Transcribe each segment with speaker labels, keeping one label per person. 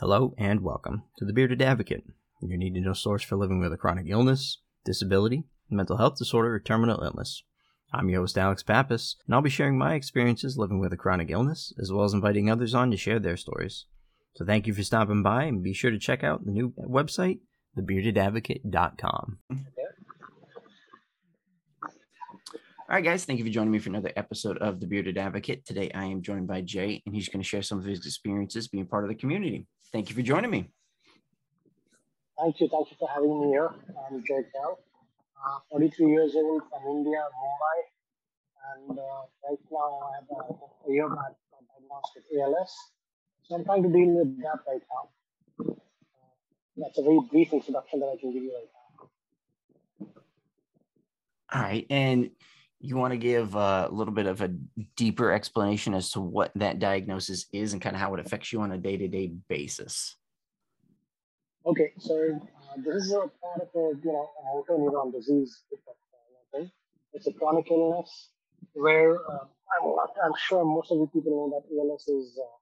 Speaker 1: Hello and welcome to the Bearded Advocate, your need to know source for living with a chronic illness, disability, mental health disorder, or terminal illness. I'm your host, Alex Pappas, and I'll be sharing my experiences living with a chronic illness, as well as inviting others on to share their stories. So thank you for stopping by, and be sure to check out the new website, thebeardedadvocate.com. All right, guys, thank you for joining me for another episode of The Bearded Advocate. Today I am joined by Jay, and he's going to share some of his experiences being part of the community. Thank you for joining me.
Speaker 2: Thank you. Thank you for having me here. I'm Jay Cal, uh, 43 years old from India, Mumbai. And uh, right now I have a, a year back diagnosed with ALS. So I'm trying to deal with that right now. Uh, that's a very brief introduction that I can give you right now.
Speaker 1: All right. And you want to give a little bit of a deeper explanation as to what that diagnosis is and kind of how it affects you on a day-to-day basis
Speaker 2: okay so uh, this is a part of a you know autoimmune disease okay? it's a chronic illness where uh, I'm, I'm sure most of you people know that ALS is uh,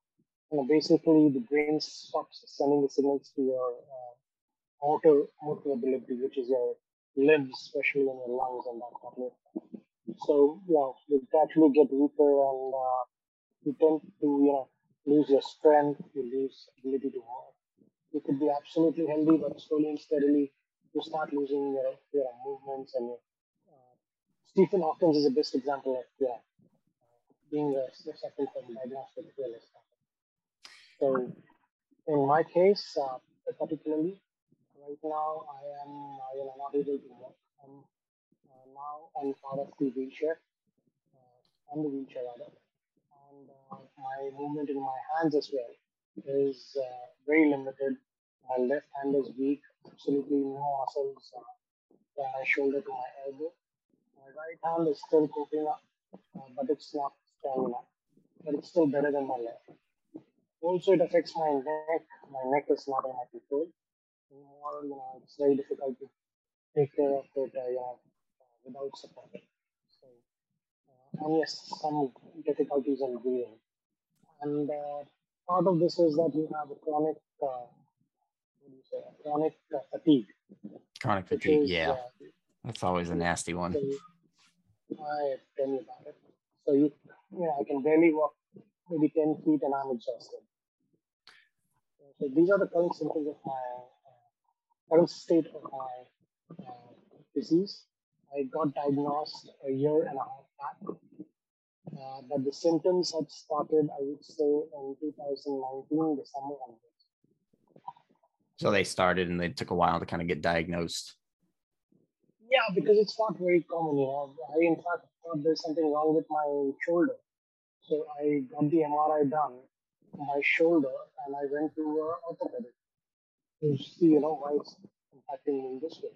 Speaker 2: you know, basically the brain stops sending the signals to your uh, motor motor ability, which is your limbs, especially in your lungs and that so yeah, you gradually get weaker and uh, you tend to you know lose your strength, you lose ability to walk. You could be absolutely healthy, but slowly and steadily you start losing your, your movements and your, uh, Stephen Hawkins is the best example of yeah, being a suffering from diagnostic ALS. So in my case, uh, particularly right now, I am uh, you know not able to walk. I'm now part of the wheelchair, uh, on the wheelchair rather, and uh, my movement in my hands as well is uh, very limited. My left hand is weak, absolutely no muscles uh, from my shoulder to my elbow. My right hand is still coping up, uh, but it's not strong enough. But it's still better than my left. Also, it affects my neck. My neck is not in my control anymore. You know, it's very difficult to take care of it. Uh, without support. So, uh, and yes, some difficulties in breathing. And uh, part of this is that you have a chronic, uh, what do you say, chronic uh, fatigue.
Speaker 1: Chronic fatigue, is, yeah. That's always a nasty one.
Speaker 2: So I tell you about it. So you, know, I can barely walk maybe 10 feet and I'm exhausted. So these are the current symptoms of my uh, current state of my uh, disease. I got diagnosed a year and a half back. Uh, but the symptoms had started, I would say, in 2019, December onwards.
Speaker 1: So they started and they took a while to kind of get diagnosed.
Speaker 2: Yeah, because it's not very common. You know, I in fact thought there's something wrong with my shoulder, so I got the MRI done on my shoulder, and I went to an orthopedic to see, you know, why it's impacting me in this way.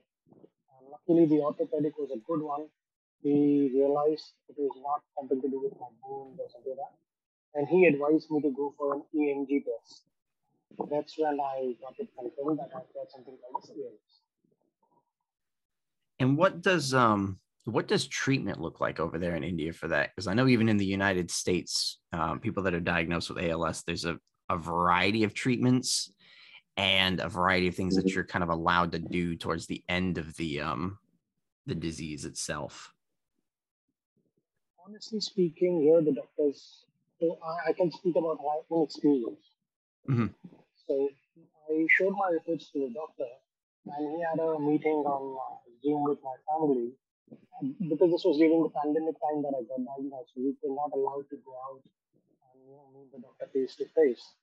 Speaker 2: Luckily, the orthopedic was a good one. He realized it was not something to do with my bones or something like that. And he advised me to go for an EMG test. That's when I got it confirmed that I've got something called ALS.
Speaker 1: And what does um what does treatment look like over there in India for that? Because I know even in the United States, um, people that are diagnosed with ALS, there's a, a variety of treatments and a variety of things that mm-hmm. you're kind of allowed to do towards the end of the um the disease itself
Speaker 2: honestly speaking here the doctors so I, I can speak about my own experience mm-hmm. so i showed my reports to the doctor and he had a meeting on uh, zoom with my family because this was during the pandemic time that i got diagnosed we were not allowed to go out and you know, meet the doctor face to face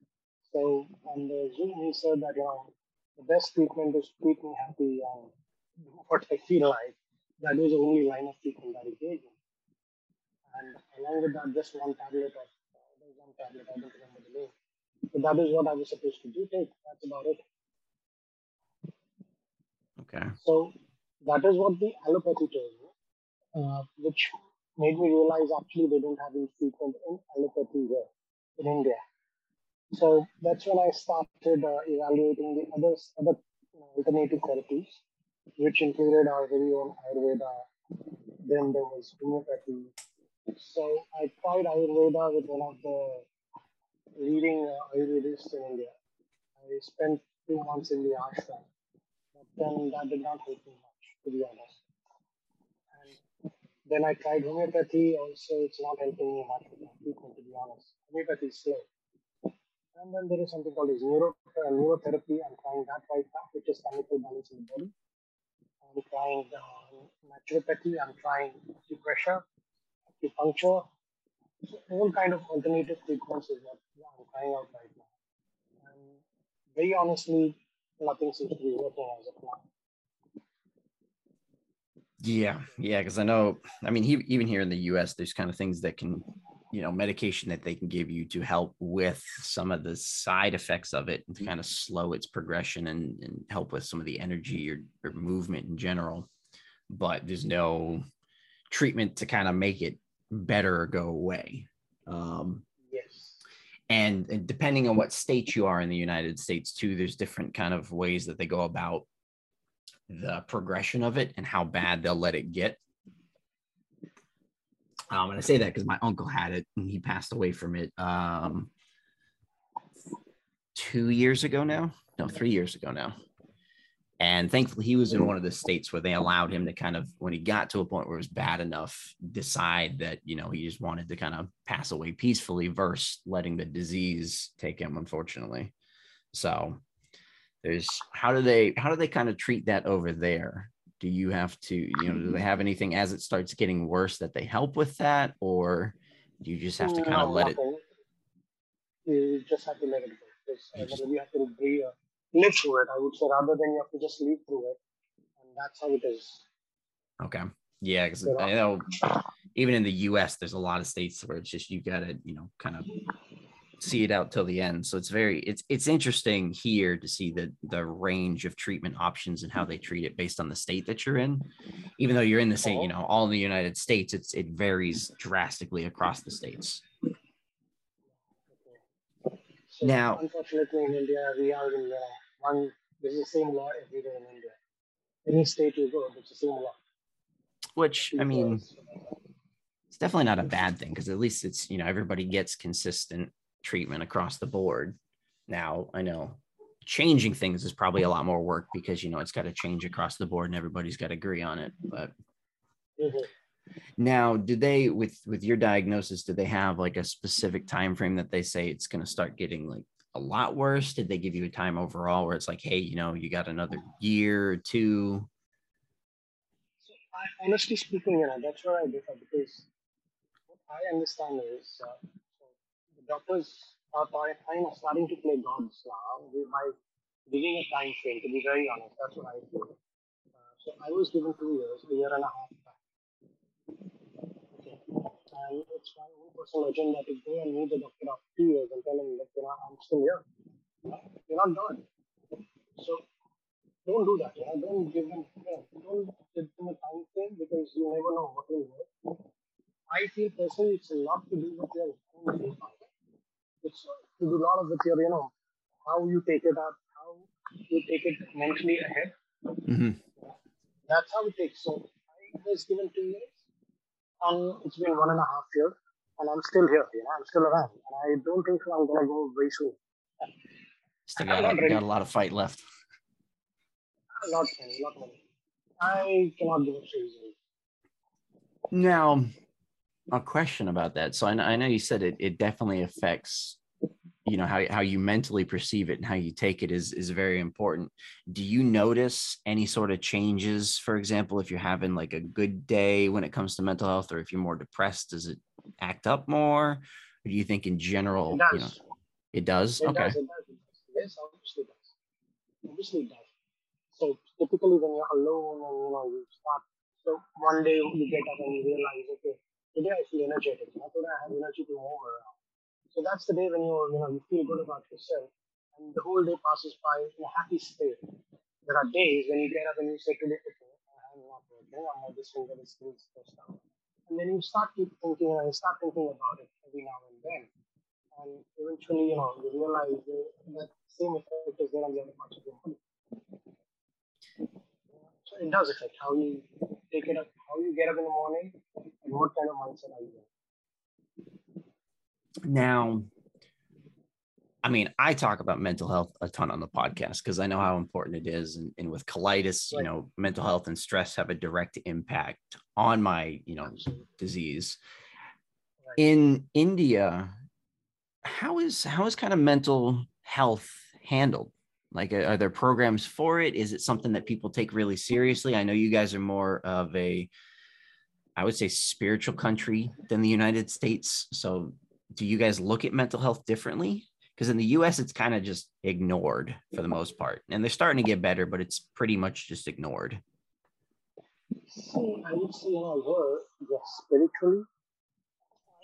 Speaker 2: so on the Zoom, he said that you know the best treatment is keep me happy and what I feel like. That was the only line of treatment that he gave me. And along with that, just one tablet of uh, one tablet, I don't remember the name. But that is what I was supposed to do. Take that's about it.
Speaker 1: Okay.
Speaker 2: So that is what the allopathy told me, uh, which made me realize actually they don't have any treatment in allopathy here in India. So that's when I started uh, evaluating the other, other alternative therapies, which included our very own Ayurveda. Then there was homeopathy. So I tried Ayurveda with one of the leading uh, Ayurvedists in India. I spent two months in the ashram, but then that did not help me much, to be honest. And then I tried homeopathy. Also, it's not helping me much treatment, to be honest. Homeopathy is slow. And then there is something called neuro, uh, neurotherapy. I'm trying that right now, which is chemical balance in the body. I'm trying uh, naturopathy. I'm trying acupressure, acupuncture. So all kind of alternative treatments is what I'm trying out right now. And very honestly, nothing seems to be working as of now.
Speaker 1: Yeah, yeah, because I know. I mean, he, even here in the U.S., there's kind of things that can you know medication that they can give you to help with some of the side effects of it and to kind of slow its progression and, and help with some of the energy or, or movement in general. But there's no treatment to kind of make it better or go away. Um,
Speaker 2: yes.
Speaker 1: and, and depending on what state you are in the united states too there's different kind of ways that they go about the progression of it and how bad they'll let it get um, and I say that because my uncle had it and he passed away from it um, two years ago now. No, three years ago now. And thankfully, he was in one of the states where they allowed him to kind of, when he got to a point where it was bad enough, decide that, you know, he just wanted to kind of pass away peacefully versus letting the disease take him, unfortunately. So there's how do they how do they kind of treat that over there do you have to you know do they have anything as it starts getting worse that they help with that? Or do you just have to kind of let it
Speaker 2: you just have to let it go. Because uh, you have to be, uh, live through it i would say rather than you have to just live through it. And that's how it is.
Speaker 1: Okay. Yeah because i know even in the us there's a lot of states where it's just you gotta you know kind of see it out till the end. So it's very it's it's interesting here to see the the range of treatment options and how they mm-hmm. treat it based on the state that you're in. Even though you're in the same, you uh-huh. know, all in the United States, it's it varies drastically across the states.
Speaker 2: So now, unfortunately, in India, we are in the one. There's the same law everywhere in India. Any state you go, it's the same law.
Speaker 1: Which I mean, it's definitely not a bad thing because at least it's you know everybody gets consistent treatment across the board. Now, I know changing things is probably a lot more work because you know it's got to change across the board and everybody's got to agree on it. But mm-hmm. now, do they with with your diagnosis? Do they have like a specific time frame that they say it's going to start getting like a lot worse? Did they give you a time overall where it's like, hey, you know, you got another year or two?
Speaker 2: So I, honestly speaking, you know, that's where I differ because what I understand is uh, doctors are kind of starting to play gods now by giving a time frame, to be very honest. That's what I feel. Uh, so I was given two years, a year and a half back. Okay. And it's my own personal agenda to go and meet the doctor after two years and tell him that, you know, I'm still here. You're not done. So don't do that. Know? Don't give them, don't give them a time frame because you never know what will work. I feel personally it's a lot to do with your own it's to do a lot of with your, you know, how you take it up, how you take it mentally ahead. Mm-hmm. That's how it takes. So I was given two years, and it's been one and a half years, and I'm still here. You know, I'm still around, and I don't think so I'm gonna go very soon.
Speaker 1: Still got, a, got a lot of fight left.
Speaker 2: Not many, not many. I cannot give up so easily.
Speaker 1: Now, a question about that. So I know, I know you said it, it definitely affects, you know, how, how you mentally perceive it and how you take it is, is very important. Do you notice any sort of changes, for example, if you're having like a good day when it comes to mental health, or if you're more depressed, does it act up more? Or do you think in general,
Speaker 2: it does.
Speaker 1: You know, it does?
Speaker 2: It
Speaker 1: okay.
Speaker 2: Does, it does, Yes, obviously it does. Obviously it does. So typically when you're alone and you know you start so one day you get up and you realize, okay, today I feel energetic. You know, today I have energy to move around. So that's the day when you you know you feel good about yourself, and the whole day passes by in a happy state. There are days when you get up and you say today, okay, I'm not working, I'm not this finger is still stuff. And then you start keep thinking and you start thinking about it every now and then. And eventually, you know, you realize that same effect is there on the other parts of your body. It does affect how you take it up, how you get up in the morning, and what kind of mindset are you in.
Speaker 1: Now, I mean, I talk about mental health a ton on the podcast because I know how important it is. And, and with colitis, right. you know, mental health and stress have a direct impact on my, you know, disease. Right. In India, how is how is kind of mental health handled? Like, are there programs for it? Is it something that people take really seriously? I know you guys are more of a, I would say, spiritual country than the United States. So, do you guys look at mental health differently? because in the US it's kind of just ignored for the most part. And they're starting to get better, but it's pretty much just ignored.
Speaker 2: See, I would say, you know, here, yes, spiritually,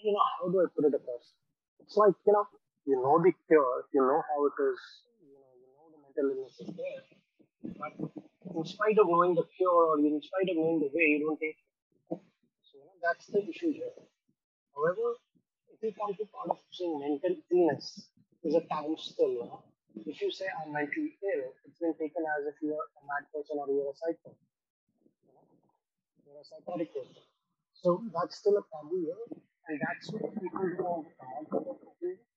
Speaker 2: you know, how do I put it across? It's like, you know, you know the cure, you know how it is, you know, you know the mental illness is there. But in spite of knowing the cure or in spite of knowing the way, you don't take it. So, you that's the issue here. However, if you come to part of saying mental illness, is a time still, you. If you say I'm mentally ill, it's been taken as if you're a mad person or you're a psycho. You know? You're a psychotic person. So that's still a taboo here, and that's what people don't come out of it. It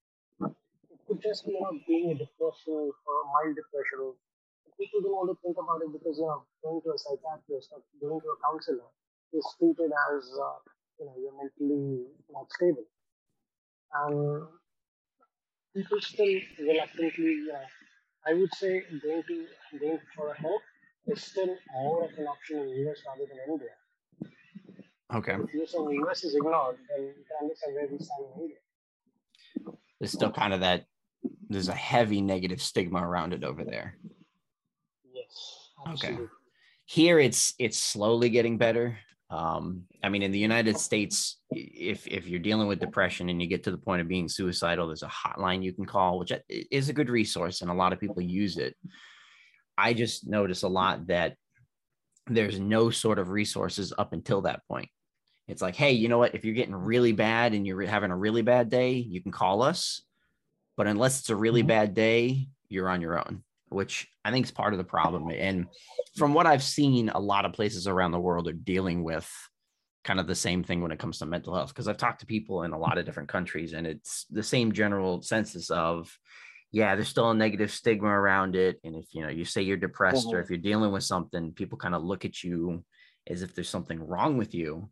Speaker 2: could just be, you know, being a depression or a mild depression. People don't want to think about it because, you know, going to a psychiatrist or going to a counselor is treated as, uh, you know, you're mentally not stable. And people still reluctantly, uh, I would say, going to going for a help is still more of an option in the US rather than India.
Speaker 1: Okay.
Speaker 2: If you're saying the US is ignored, then you can understand where we stand in India.
Speaker 1: There's still kind of that. There's a heavy negative stigma around it over there.
Speaker 2: Yes. Absolutely. Okay.
Speaker 1: Here, it's it's slowly getting better. Um, I mean, in the United States, if if you're dealing with depression and you get to the point of being suicidal, there's a hotline you can call, which is a good resource, and a lot of people use it. I just notice a lot that there's no sort of resources up until that point. It's like, hey, you know what? If you're getting really bad and you're having a really bad day, you can call us. But unless it's a really mm-hmm. bad day, you're on your own which I think is part of the problem. And from what I've seen, a lot of places around the world are dealing with kind of the same thing when it comes to mental health. Because I've talked to people in a lot of different countries, and it's the same general census of, yeah, there's still a negative stigma around it. And if you know you say you're depressed mm-hmm. or if you're dealing with something, people kind of look at you as if there's something wrong with you.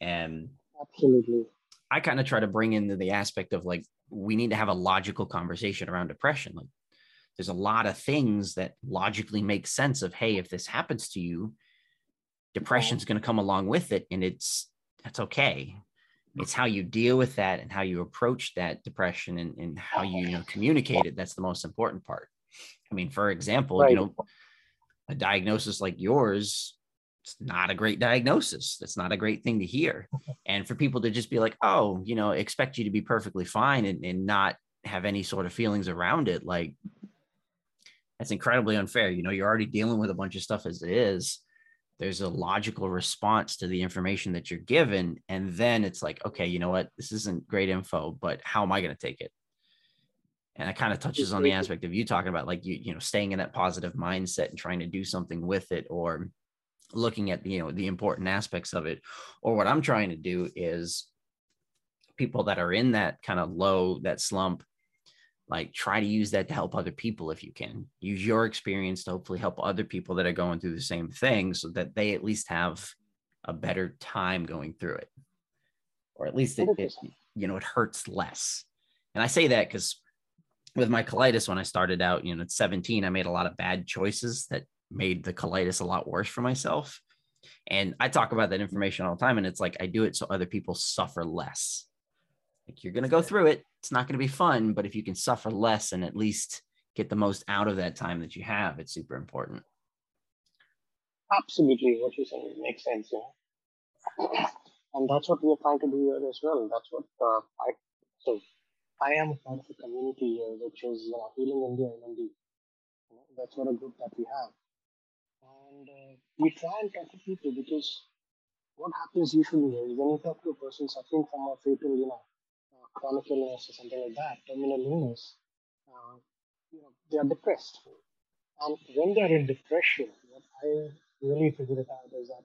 Speaker 1: And
Speaker 2: absolutely,
Speaker 1: I kind of try to bring into the aspect of like we need to have a logical conversation around depression. Like there's a lot of things that logically make sense of hey if this happens to you depression's going to come along with it and it's that's okay it's how you deal with that and how you approach that depression and, and how you, you know communicate it that's the most important part i mean for example right. you know a diagnosis like yours it's not a great diagnosis that's not a great thing to hear and for people to just be like oh you know expect you to be perfectly fine and, and not have any sort of feelings around it like that's incredibly unfair. You know, you're already dealing with a bunch of stuff as it is. There's a logical response to the information that you're given. And then it's like, okay, you know what? This isn't great info, but how am I going to take it? And it kind of touches on the aspect of you talking about like you, you know, staying in that positive mindset and trying to do something with it or looking at, you know, the important aspects of it. Or what I'm trying to do is people that are in that kind of low, that slump, like try to use that to help other people if you can. Use your experience to hopefully help other people that are going through the same thing so that they at least have a better time going through it. Or at least it, it you know it hurts less. And i say that because with my colitis when i started out you know at 17 i made a lot of bad choices that made the colitis a lot worse for myself and i talk about that information all the time and it's like i do it so other people suffer less like you're going to go through it. It's not going to be fun, but if you can suffer less and at least get the most out of that time that you have, it's super important.
Speaker 2: Absolutely, what you're saying makes sense. Yeah, and that's what we are trying to do here as well. That's what uh, I so I am a part of a community here, which is you know, Healing India that's what a group that we have, uh, we try and talk to people because what happens usually is when you talk to a person suffering from a fatal, you know, chronic illness or something like that, terminal illness, uh, you know, they are depressed. And when they're in depression, what I really figured it out is that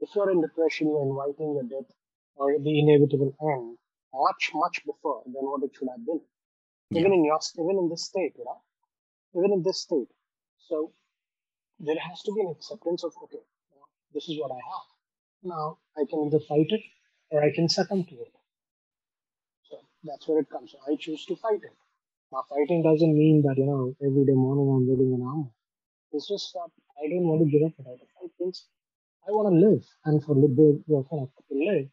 Speaker 2: if you're in depression, you're inviting your death or the inevitable end much, much before than what it should have been. yeah. even in your even in this state, you know, even in this state. So there has to be an acceptance of okay, this is what I have. Now I can either fight it or I can succumb to it. So that's where it comes. So I choose to fight it. Now fighting doesn't mean that you know every day morning I'm wearing an armor. It's just that I don't want to give up without a fight. Means I want to live, and for you know, to live,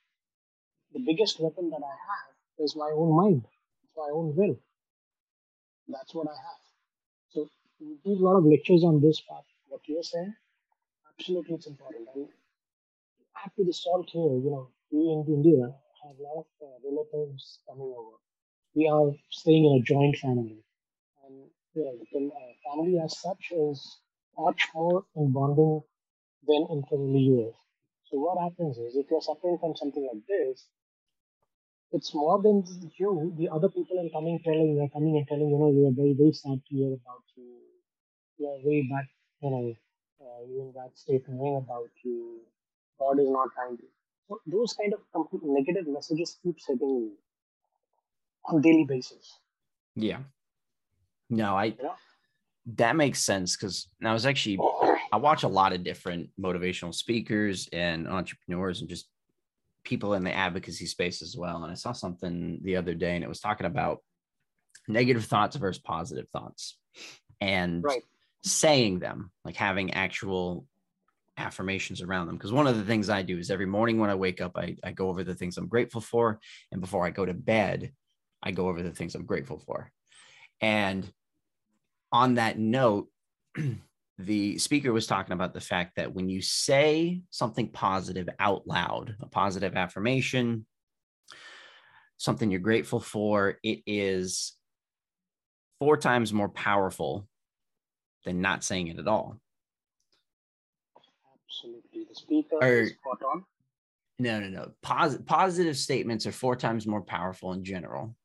Speaker 2: the biggest weapon that I have is my own mind, my own will. That's what I have. So we give a lot of lectures on this part. What you're saying, absolutely, it's important. And to the salt here, you know, we in India have a lot of uh, relatives coming over. We are staying in a joint family, and you know, the uh, family as such is much more in bonding than in family US. So what happens is, if you're suffering from something like this, it's more than you. The other people are coming, telling, you are coming and telling, you know, are very, very sad to hear about you. You are very bad, you know, uh, you're in that state knowing about you. God is not kind to you. So those kind of complete negative messages keep setting you on daily basis.
Speaker 1: Yeah. No, I. You know? That makes sense because I was actually I watch a lot of different motivational speakers and entrepreneurs and just people in the advocacy space as well. And I saw something the other day and it was talking about negative thoughts versus positive thoughts and right. Saying them, like having actual affirmations around them. Because one of the things I do is every morning when I wake up, I, I go over the things I'm grateful for. And before I go to bed, I go over the things I'm grateful for. And on that note, the speaker was talking about the fact that when you say something positive out loud, a positive affirmation, something you're grateful for, it is four times more powerful than not saying it at all.
Speaker 2: Absolutely. The speaker or, is spot on.
Speaker 1: No, no, no. Pos- positive statements are four times more powerful in general.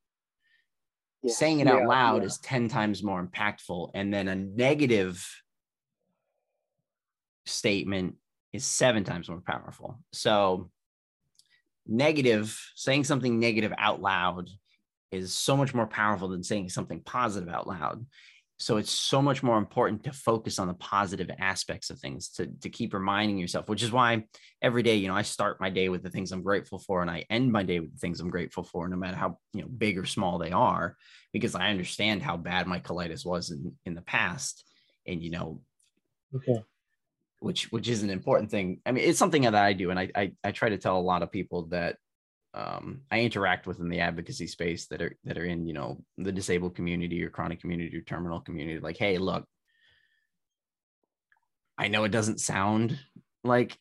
Speaker 1: Yes. Saying it yeah, out loud yeah. is 10 times more impactful. And then a negative statement is seven times more powerful. So, negative, saying something negative out loud is so much more powerful than saying something positive out loud. So it's so much more important to focus on the positive aspects of things to, to keep reminding yourself, which is why every day, you know, I start my day with the things I'm grateful for and I end my day with the things I'm grateful for, no matter how, you know, big or small they are, because I understand how bad my colitis was in, in the past. And, you know,
Speaker 2: okay
Speaker 1: which which is an important thing. I mean, it's something that I do, and I I, I try to tell a lot of people that um, I interact with in the advocacy space that are that are in you know the disabled community or chronic community or terminal community. Like, hey, look, I know it doesn't sound like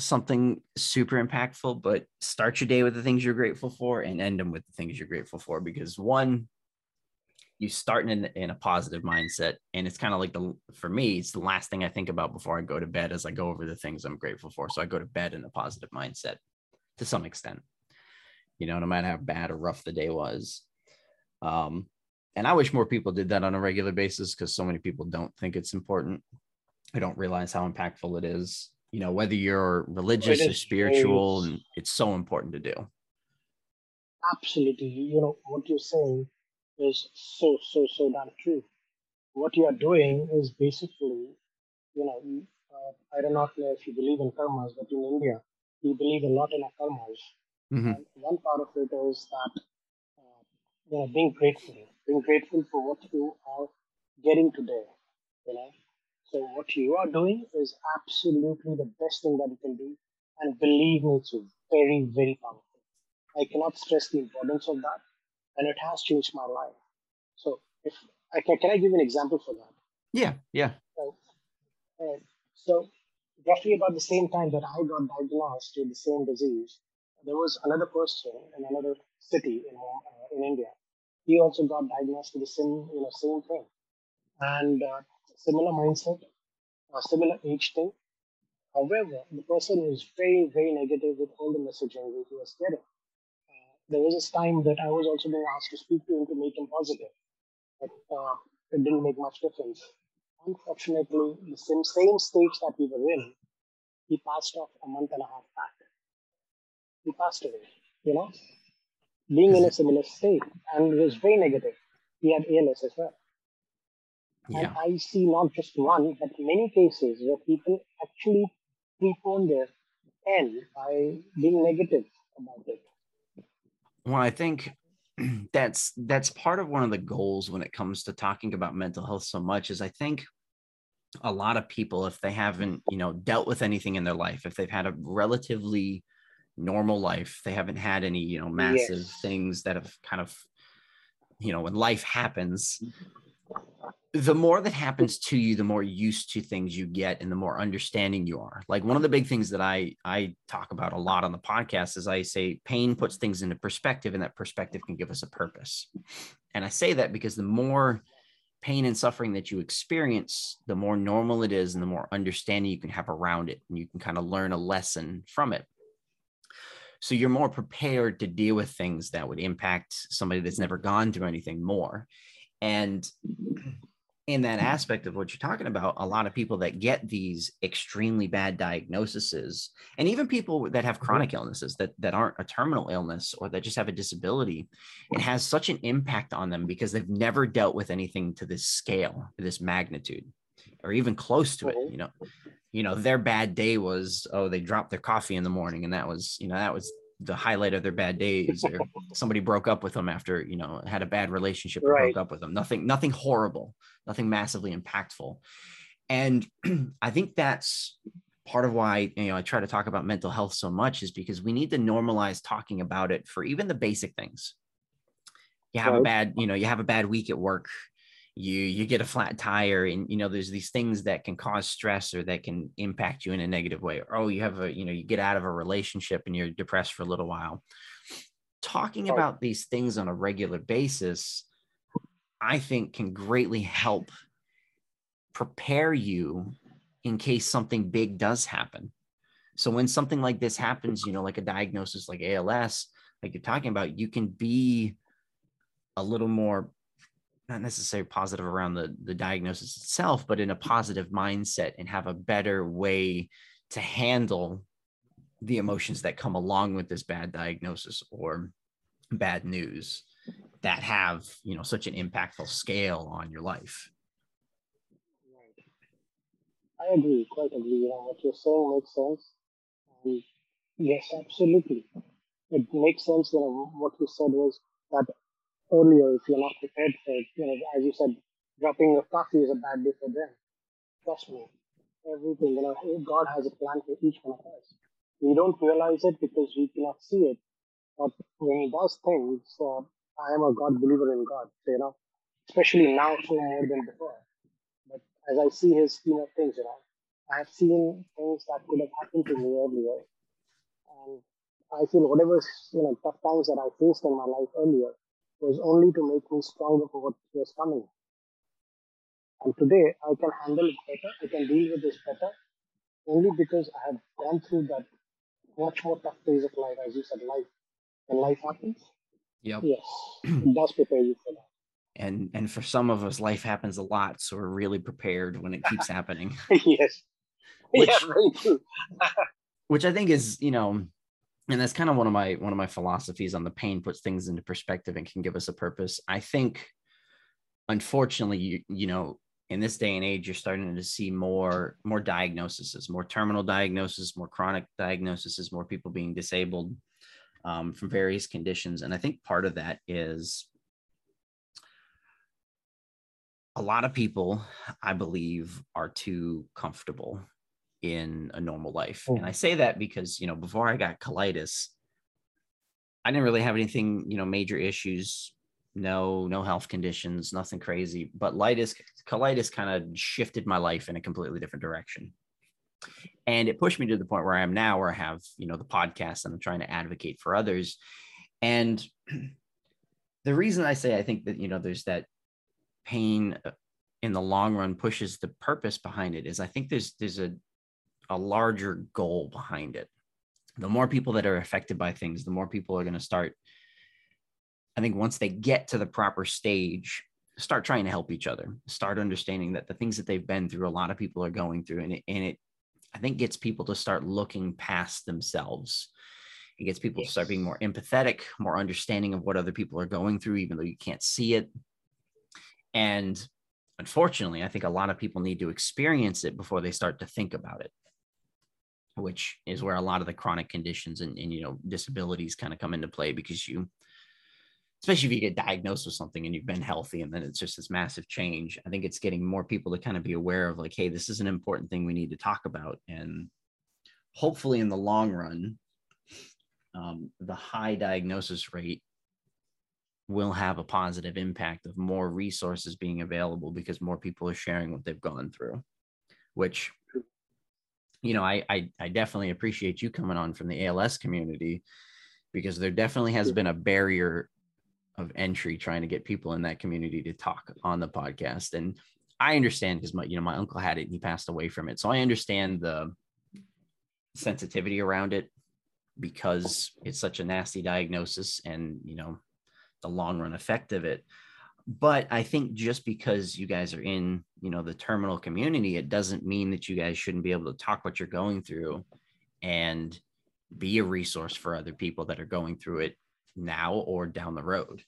Speaker 1: something super impactful, but start your day with the things you're grateful for and end them with the things you're grateful for because one, you start in, in a positive mindset and it's kind of like the for me it's the last thing i think about before i go to bed as i go over the things i'm grateful for so i go to bed in a positive mindset to some extent you know no matter how bad or rough the day was. Um and i wish more people did that on a regular basis because so many people don't think it's important. I don't realize how impactful it is you know whether you're religious or spiritual and it's so important to do.
Speaker 2: Absolutely. You know what you're saying is so, so, so damn true. What you are doing is basically, you know, uh, I don't know if you believe in karmas, but in India, we believe a lot in our karmas. Mm-hmm. And one part of it is that, uh, you know, being grateful, being grateful for what you are getting today, you know. So what you are doing is absolutely the best thing that you can do. And believe me, it's very, very powerful. I cannot stress the importance of that and it has changed my life. So if I can, can I give an example for that?
Speaker 1: Yeah, yeah.
Speaker 2: So, uh, so roughly about the same time that I got diagnosed with the same disease, there was another person in another city in uh, in India. He also got diagnosed with the same you know same thing, and uh, similar mindset, uh, similar age thing. However, the person was very very negative with all the messaging that he was getting there was this time that I was also being asked to speak to him to make him positive, but uh, it didn't make much difference. Unfortunately, the same, same stage that we were in, he passed off a month and a half back. He passed away, you know, being in a similar state, and it was very negative. he had ALS as well.
Speaker 1: Yeah.
Speaker 2: And I see not just one, but many cases where people actually prepone their end by being negative about it.
Speaker 1: Well, I think that's that's part of one of the goals when it comes to talking about mental health so much is I think a lot of people if they haven't, you know, dealt with anything in their life, if they've had a relatively normal life, they haven't had any, you know, massive
Speaker 2: Yes.
Speaker 1: things that have kind of you know, when life happens, mm-hmm. the more that happens to you the more used to things you get and the more understanding you are. Like one of the big things that i i talk about a lot on the podcast is i say pain puts things into perspective and that perspective can give us a purpose. And i say that because the more pain and suffering that you experience the more normal it is and the more understanding you can have around it and you can kind of learn a lesson from it so you're more prepared to deal with things that would impact somebody that's never gone through anything more. And in that aspect of what you're talking about, a lot of people that get these extremely bad diagnoses, and even people that have mm-hmm. chronic illnesses that, that aren't a terminal illness or that just have a disability, it has such an impact on them because they've never dealt with anything to this scale, this magnitude, or even close to it. You know, you know, their bad day was, oh, they dropped their coffee in the morning, and that was, you know, that was the highlight of their bad days or somebody broke up with them after you know had a bad relationship or
Speaker 2: Right.
Speaker 1: broke up with them. Nothing nothing horrible nothing massively impactful. And i think that's part of why you know i try to talk about mental health so much is because we need to normalize talking about it for even the basic things. You have a bad you know you have a bad week at work you you get a flat tire and you know there's these things that can cause stress or that can impact you in a negative way. Or oh you have a you know you get out of a relationship and you're depressed for a little while. Talking about these things on a regular basis i think can greatly help prepare you in case something big does happen. So when something like this happens you know like a diagnosis like als like you're talking about you can be a little more not necessarily positive around the the diagnosis itself but in a positive mindset and have a better way to handle the emotions that come along with this bad diagnosis or bad news that have you know such an impactful scale on your life
Speaker 2: Right. I agree, quite agree. You know, what you're saying makes sense. And yes, absolutely. It makes sense. You know, what you said was that earlier, if you're not prepared for it, you know, as you said, dropping your coffee is a bad day for them. Trust me, everything, you know, God has a plan for each one of us. We don't realize it because we cannot see it. But when He does things, uh, I am a God believer in God, so, you know, especially now so more than before. But as I see His scheme of things, you know, I have seen things that could have happened to me earlier. And I feel whatever you know tough times that I faced in my life earlier was only to make me stronger for what was coming. And today I can handle it better. I can deal with this better only because I have gone through that much more tough phase of life, as you said, life. When life happens,
Speaker 1: yep
Speaker 2: yes, it does prepare you for that.
Speaker 1: and and for some of us life happens a lot so we're really prepared when it keeps happening
Speaker 2: yes.
Speaker 1: Which-
Speaker 2: yeah, very true.
Speaker 1: which I think is, you know, and that's kind of one of my one of my philosophies on the pain puts things into perspective and can give us a purpose. I think, unfortunately, you you know, in this day and age, you're starting to see more more diagnoses, more terminal diagnoses, more chronic diagnoses, more people being disabled um, from various conditions, and I think part of that is a lot of people, I believe, are too comfortable in a normal life. And I say that because, you know, before I got colitis, I didn't really have anything, you know, major issues, no, no health conditions, nothing crazy. But litis, colitis kind of shifted my life in a completely different direction. And it pushed me to the point where I am now, where I have, you know, the podcast and I'm trying to advocate for others. And the reason I say I think that, you know, there's that pain uh, in the long run pushes the purpose behind it is I think there's there's a a larger goal behind it. The more people that are affected by things, the more people are going to start. I think once they get to the proper stage, start trying to help each other, start understanding that the things that they've been through, a lot of people are going through, and it, and it I think gets people to start looking past themselves. It gets people to start being more empathetic, more understanding of what other people are going through, even though you can't see it. And unfortunately, I think a lot of people need to experience it before they start to think about it, which is where a lot of the chronic conditions and, and you know disabilities kind of come into play because you especially if you get diagnosed with something and you've been healthy and then it's just this massive change i think it's getting more people to kind of be aware of like hey this is an important thing we need to talk about. And hopefully in the long run um, the high diagnosis rate will have a positive impact of more resources being available because more people are sharing what they've gone through which you know I, I i definitely appreciate you coming on from the als community because there definitely has been a barrier of entry trying to get people in that community to talk on the podcast. And i understand because my you know my uncle had it and he passed away from it. So i understand the sensitivity around it because it's such a nasty diagnosis and you know the long run effect of it but i think just because you guys are in you know the terminal community it doesn't mean that you guys shouldn't be able to talk what you're going through and be a resource for other people that are going through it now or down the road.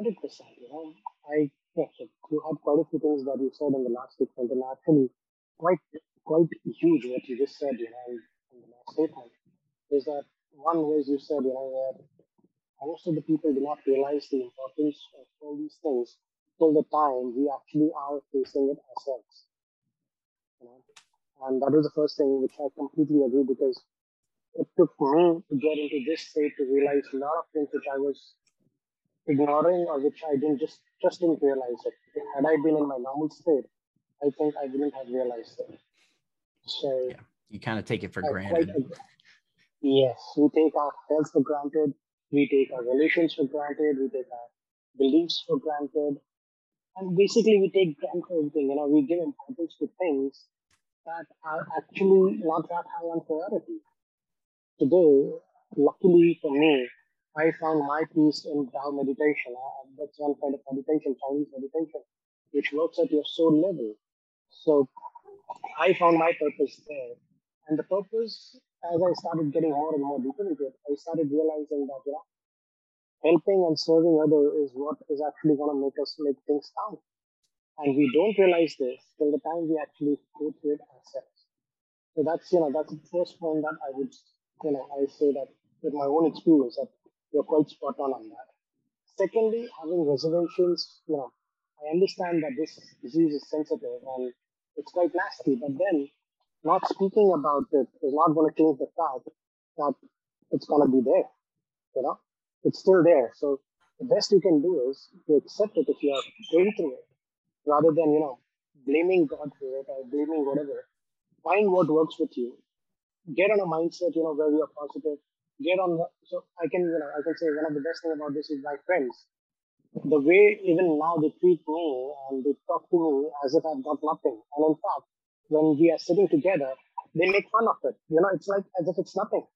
Speaker 2: 100% you know i you had quite a few things that you said in the last statement and actually quite quite huge what you just said you know in the last statement is that one was you said you know that most of the people do not realize the importance of all these things till the time we actually are facing it ourselves you know and that was the first thing which i completely agree because it took me to get into this state to realize a lot of things which I was ignoring or which I didn't just just didn't realize it. Had I been in my normal state, I think I wouldn't have realized it. So
Speaker 1: yeah, you kind of take it for I granted.
Speaker 2: yes, we take our health for granted. We take our relations for granted. We take our beliefs for granted. And basically, we take granted everything. You know, we give importance to things that are actually not that high on priority today, luckily for me, I found my peace in Tao meditation. Uh, that's one kind of meditation, Chinese meditation, which works at your soul level. So I found my purpose there. And the purpose, as I started getting more and more deeper into it, I started realizing that, you know, helping and serving others is what is actually going to make us make things count. And we don't realize this till the time we actually go through it ourselves. So that's, you know, that's the first point that I would you know, I say that with my own experience that you're quite spot on on that. Secondly, having reservations, you know, I understand that this disease is sensitive and it's quite nasty, but then not speaking about it is not going to change the fact that it's going to be there. You know, it's still there. So the best you can do is to accept it if you are going through it, rather than you know blaming God for it or blaming whatever. Find what works with you get on a mindset, you know, where you are positive. Get on. So I can, you know, I can say one of the best thing about this is my friends. The way even now they treat me and they talk to me as if I've got nothing. And in fact, when we are sitting together, they make fun of it. You know, it's like as if it's nothing.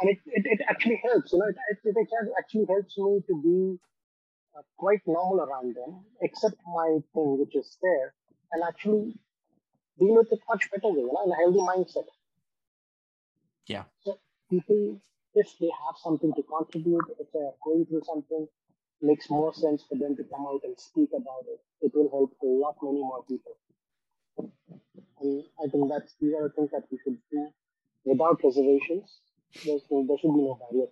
Speaker 2: And it, it, it actually helps, you know, it, it, it actually helps me to be uh, quite normal around them, except my thing, which is there, and actually deal with it much better way, you know, in a healthy mindset.
Speaker 1: Yeah.
Speaker 2: So people, if they have something to contribute, if they're going through something, makes more sense for them to come out and speak about it. It will help a lot many more people. And I think that's these are things that we should do without reservations. There's, there should be no barrier.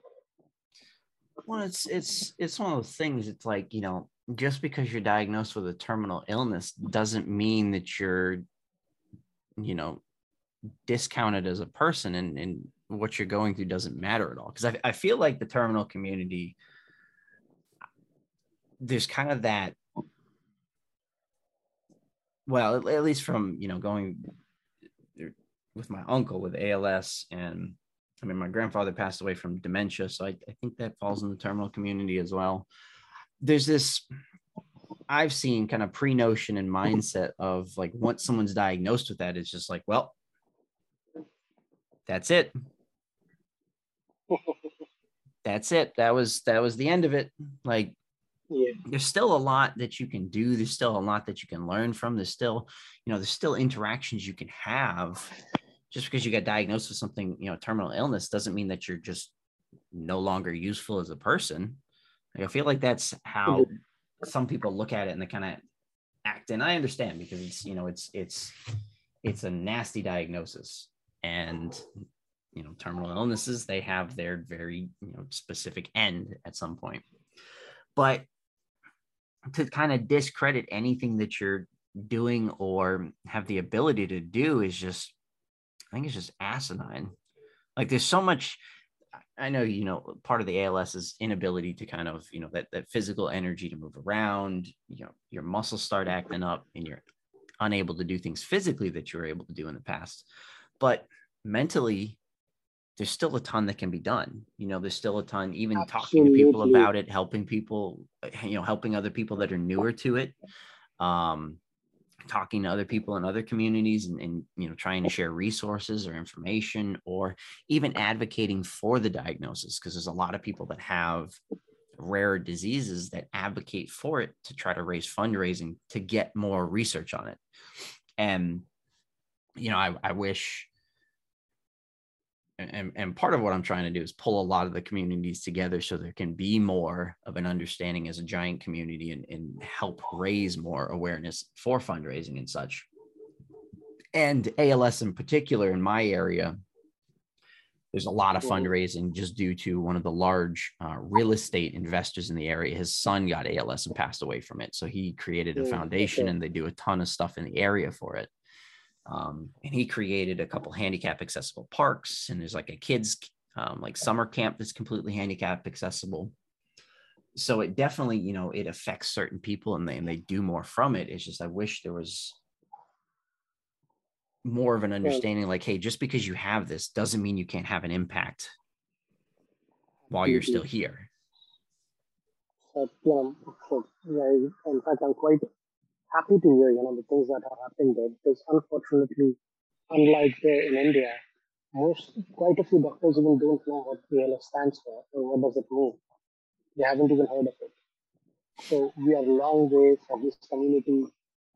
Speaker 1: Well, it's it's it's one of those things. It's like you know, just because you're diagnosed with a terminal illness doesn't mean that you're, you know, discounted as a person and, and what you're going through doesn't matter at all. Because I, I feel like the terminal community, there's kind of that, well, at least from, you know, going with my uncle with ALS and I mean, my grandfather passed away from dementia. So I, I think that falls in the terminal community as well. There's this, I've seen kind of pre notion and mindset of like once someone's diagnosed with that, it's just like, well, that's it. that's it. That was that was the end of it. Like yeah. there's still a lot that you can do. There's still a lot that you can learn from. There's still, you know, there's still interactions you can have. Just because you get diagnosed with something, you know, terminal illness doesn't mean that you're just no longer useful as a person. Like, I feel like that's how some people look at it and they kind of act and I understand because it's you know it's it's it's a nasty diagnosis and you know terminal illnesses they have their very you know specific end at some point but to kind of discredit anything that you're doing or have the ability to do is just i think it's just asinine. Like there's so much i know you know part of the als is inability to kind of you know that that physical energy to move around you know your muscles start acting up and you're unable to do things physically that you were able to do in the past. But mentally there's still a ton that can be done you know there's still a ton even Absolutely. talking to people about it helping people you know helping other people that are newer to it um talking to other people in other communities and, and, you know trying to share resources or information or even advocating for the diagnosis because there's a lot of people that have rare diseases that advocate for it to try to raise fundraising to get more research on it and you know i, I wish and, and part of what I'm trying to do is pull a lot of the communities together so there can be more of an understanding as a giant community and, and help raise more awareness for fundraising and such. And ALS in particular in my area, there's a lot of fundraising just due to one of the large uh, real estate investors in the area. His son got ALS and passed away from it. So he created a foundation and they do a ton of stuff in the area for it. Um, and he created a couple handicap accessible parks, and there's like a kids um, like summer camp that's completely handicap accessible. So it definitely, you know, it affects certain people, and they and they do more from it. It's just I wish there was more of an understanding, like, hey, just because you have this doesn't mean you can't have an impact while you're still here.
Speaker 2: Yeah, so, yeah, in fact, I'm quite happy to hear, you know, the things that are happening there because unfortunately, unlike there in India, most quite a few doctors even don't know what ALS stands for or what does it mean. They haven't even heard of it. So we are a long way from this community,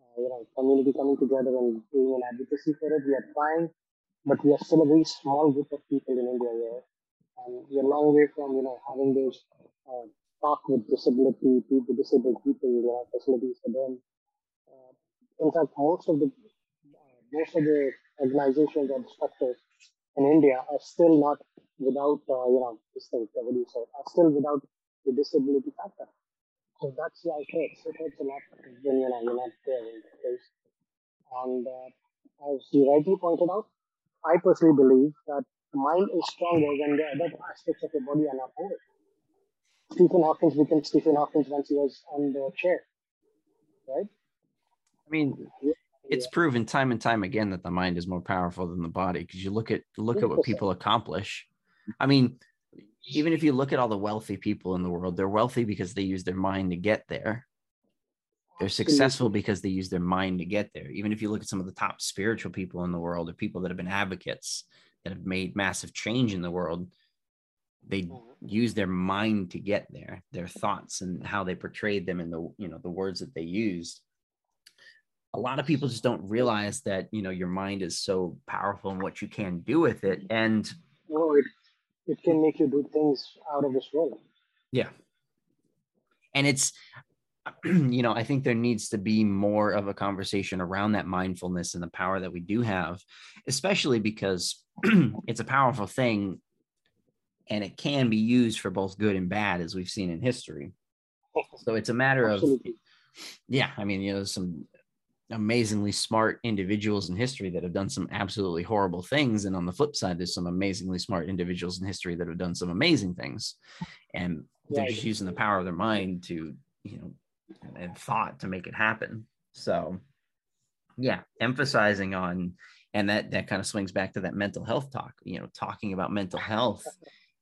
Speaker 2: uh, you know, community coming together and doing an advocacy for it. We are trying, but we are still a very small group of people in India here, and we are a long way from you know having those uh, talk with disability people, disabled people, you know, facilities for them in fact, most of the most of the organizations and structures in India are still not without uh, you know this thing, what do you say, are still without the disability factor. So that's why it hurts. It hurts a lot when you know you're not there in the. And uh, as you rightly pointed out, I personally believe that the mind is stronger when the other aspects of your body are not there. Stephen Hawkins became Stephen Hawkins once he was on the chair, right?
Speaker 1: Mean, it's proven time and time again that the mind is more powerful than the body because you look at look at what people accomplish. I mean, even if you look at all the wealthy people in the world, they're wealthy because they use their mind to get there. They're successful because they use their mind to get there. Even if you look at some of the top spiritual people in the world or people that have been advocates that have made massive change in the world, they mm-hmm. use their mind to get there, their thoughts and how they portrayed them and the you know the words that they used a lot of people just don't realize that you know your mind is so powerful and what you can do with it and
Speaker 2: oh, it, it can make you do things out of this world.
Speaker 1: Yeah. And it's you know i think there needs to be more of a conversation around that mindfulness and the power that we do have especially because it's a powerful thing and it can be used for both good and bad as we've seen in history. So it's a matter Absolutely. of yeah i mean you know some amazingly smart individuals in history that have done some absolutely horrible things and on the flip side there's some amazingly smart individuals in history that have done some amazing things and they're just using the power of their mind to you know and thought to make it happen. So yeah emphasizing on and that that kind of swings back to that mental health talk you know talking about mental health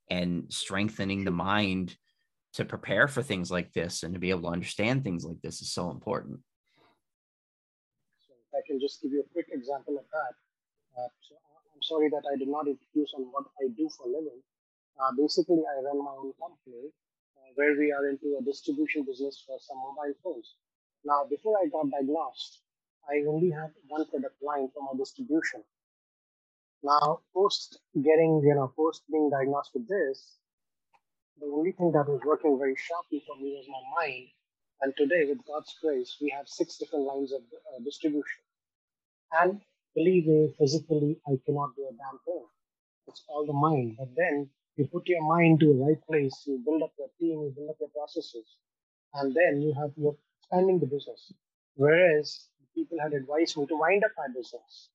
Speaker 1: and strengthening the mind to prepare for things like this and to be able to understand things like this is so important
Speaker 2: can just give you a quick example of that. Uh, so I'm sorry that I did not introduce on what I do for a living. Uh, basically, I run my own company uh, where we are into a distribution business for some mobile phones. Now, before I got diagnosed, I only had one product line for my distribution. Now, post getting, you know, post being diagnosed with this, the only thing that was working very sharply for me was my mind And today, with God's grace, we have six different lines of uh, distribution. And believe me, physically, I cannot do a damn thing. It's all the mind. But then you put your mind to the right place, you build up your team, you build up your processes, and then you have you're expanding the business. Whereas people had advised me to wind up my business.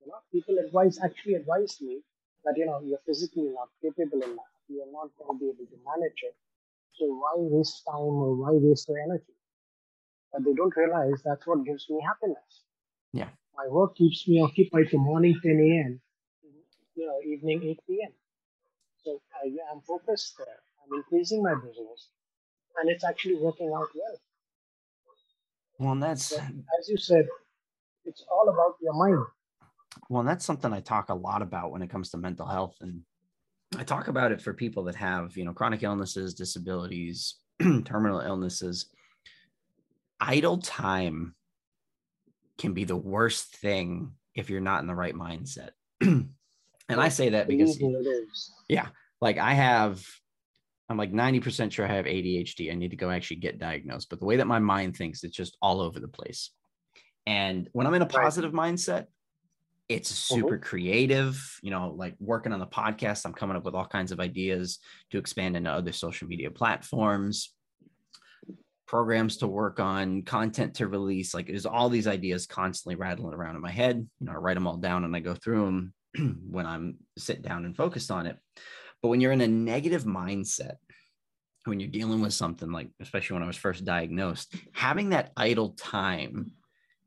Speaker 2: You know, people advise actually advised me that you know you're physically not capable enough, you are not going to be able to manage it. So why waste time or why waste your energy? But they don't realize that's what gives me happiness.
Speaker 1: Yeah.
Speaker 2: My work keeps me occupied from morning 10 a.m. you know evening 8 p.m. So I, am focused there. I'm increasing my business, and it's actually working out well.
Speaker 1: Well, and that's
Speaker 2: but as you said, it's all about your mind.
Speaker 1: Well, and that's something I talk a lot about when it comes to mental health, and I talk about it for people that have you know chronic illnesses, disabilities, terminal illnesses. Idle time can be the worst thing if you're not in the right mindset. and I say that because yeah, like I have, I'm like 90% sure I have ADHD. I need to go actually get diagnosed. But the way that my mind thinks, it's just all over the place. And when I'm in a positive mindset, it's mm-hmm. super creative, you know, like working on the podcast, I'm coming up with all kinds of ideas to expand into other social media platforms, programs to work on, content to release. Like there's all these ideas constantly rattling around in my head. You know, I write them all down and I go through them when I'm sit down and focused on it. But when you're in a negative mindset, when you're dealing with something like, especially when I was first diagnosed, having that idle time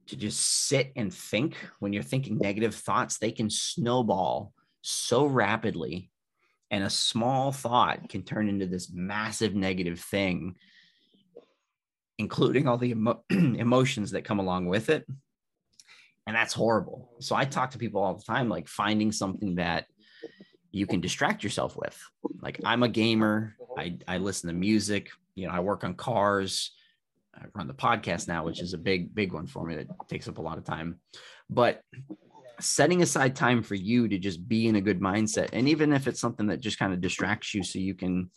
Speaker 1: to just sit and think when you're thinking negative thoughts, they can snowball so rapidly. And a small thought can turn into this massive negative thing, including all the emo- emotions that come along with it. And that's horrible. So i talk to people all the time like finding something that you can distract yourself with. Like i'm a gamer. I, I listen to music. You know i work on cars. I run the podcast now which is a big big one for me that takes up a lot of time. But setting aside time for you to just be in a good mindset and even if it's something that just kind of distracts you so you can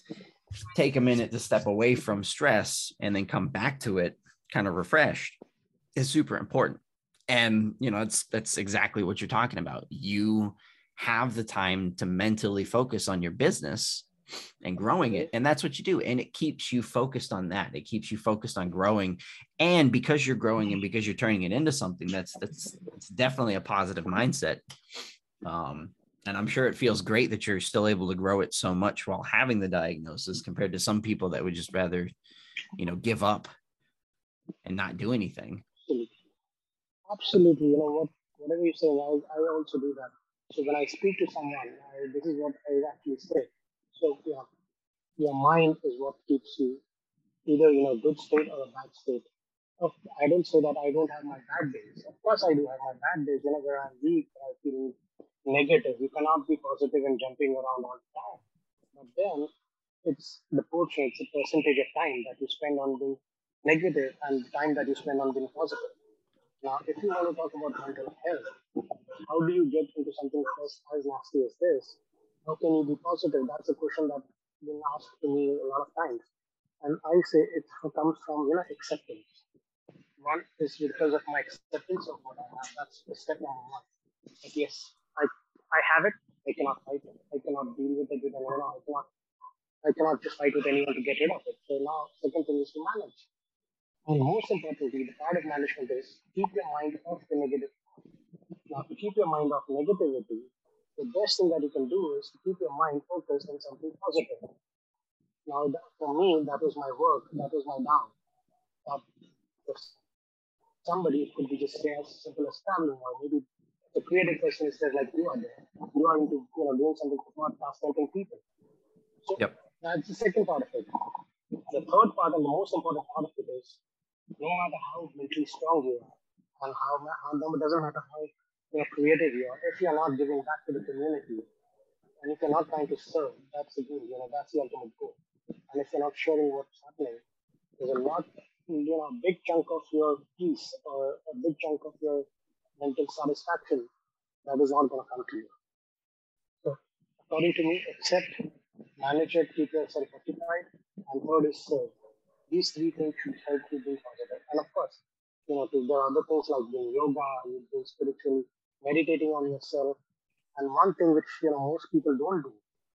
Speaker 1: take a minute to step away from stress and then come back to it kind of refreshed is super important. And you know that's that's exactly what you're talking about. You have the time to mentally focus on your business and growing it. And that's what you do. And it keeps you focused on that. It keeps you focused on growing. And because you're growing and because you're turning it into something that's that's it's definitely a positive mindset. Um and i'm sure it feels great that you're still able to grow it so much while having the diagnosis compared to some people that would just rather you know give up and not do anything
Speaker 2: Absolutely. You know what? Whatever you say, I, I also do that. So when I speak to someone, I, this is what I actually say. So yeah, your mind is what keeps you either in a good state or a bad state. I don't say that I don't have my bad days. Of course, I do have my bad days. You Whenever I'm weak, I feel negative. You cannot be positive and jumping around all the time. But then it's the portion, it's a percentage of time that you spend on being negative and the time that you spend on being positive. Now, if you want to talk about mental health, how do you get into something as, as nasty as this? How can you be positive? That's a question that's been asked to me a lot of times. And I say it comes from, you know, acceptance. One is because of my acceptance of what I have. That's the step number one. But yes, I, have it. I cannot fight it. I cannot deal with it with anyone. I cannot, I cannot just fight with anyone to get rid of it. So now, second thing is to manage. And most importantly, the part of management is keep your mind off the negative. Now, to keep your mind off negativity, the best thing that you can do is to keep your mind focused on something positive. Now, for me, that was my work, that was my down. That if somebody could be just as simple as family, or maybe the creative person is there like you are there. You are into you know doing something for podcast helping people. So yep. that's the second part of it. The third part and the most important part of it is no matter how mentally strong you are, and how, how it doesn't matter how you know, creative you are, if you're not giving back to the community, and if you're not trying to serve, that's the goal. You know, that's the ultimate goal. And if you're not sharing what's happening, there's a lot, you know, a big chunk of your peace or a big chunk of your mental satisfaction that is not going to come to you. So, according to me, accept, manage it, keep yourself occupied, and third is serve these three things should help you be positive. And of course, you know, there are other things like doing yoga, doing spiritually, meditating on yourself. And one thing which you know most people don't do,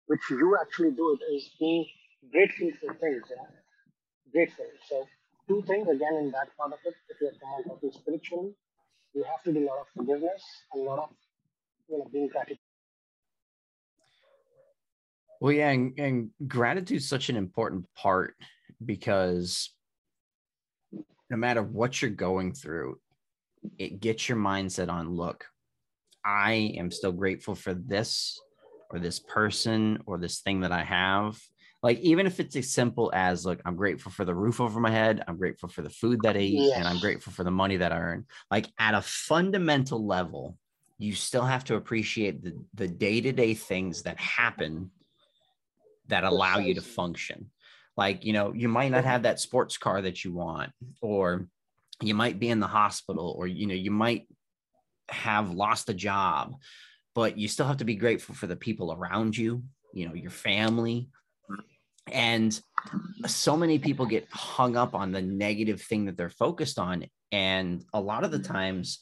Speaker 2: which you actually do it, is being grateful for things. Grateful. So two things again in that part of it. If you're coming talking spiritually, you have to do a lot of forgiveness a lot of you know being gratitude.
Speaker 1: Well, yeah, and, and gratitude is such an important part because no matter what you're going through, it gets your mindset on look, I am still grateful for this or this person or this thing that I have. Like, even if it's as simple as, look, I'm grateful for the roof over my head, I'm grateful for the food that I eat, yes. and I'm grateful for the money that I earn. Like, at a fundamental level, you still have to appreciate the, the day-to-day things that happen that allow you to function like you know you might not have that sports car that you want or you might be in the hospital or you know you might have lost a job but you still have to be grateful for the people around you you know your family and so many people get hung up on the negative thing that they're focused on. And a lot of the times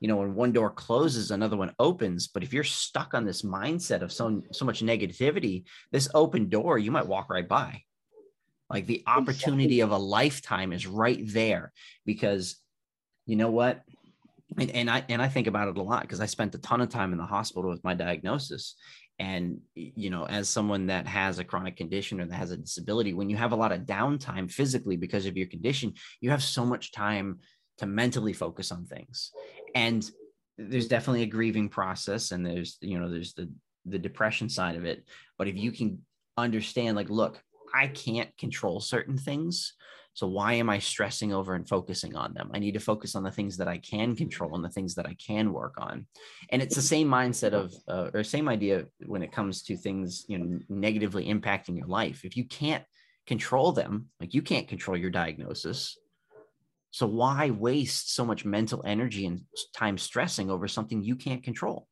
Speaker 1: you know when one door closes another one opens. But if you're stuck on this mindset of so so much negativity this open door you might walk right by. Like the opportunity of a lifetime is right there because you know what? And, and i and i think about it a lot because i spent a ton of time in the hospital with my diagnosis and you know as someone that has a chronic condition or that has a disability when you have a lot of downtime physically because of your condition you have so much time to mentally focus on things. And there's definitely a grieving process and there's you know there's the the depression side of it. But if you can understand like look i can't control certain things so why am i stressing over and focusing on them? I need to focus on the things that i can control and the things that i can work on. And it's the same mindset of uh, or same idea when it comes to things you know negatively impacting your life. If you can't control them like you can't control your diagnosis. So why waste so much mental energy and time stressing over something you can't control?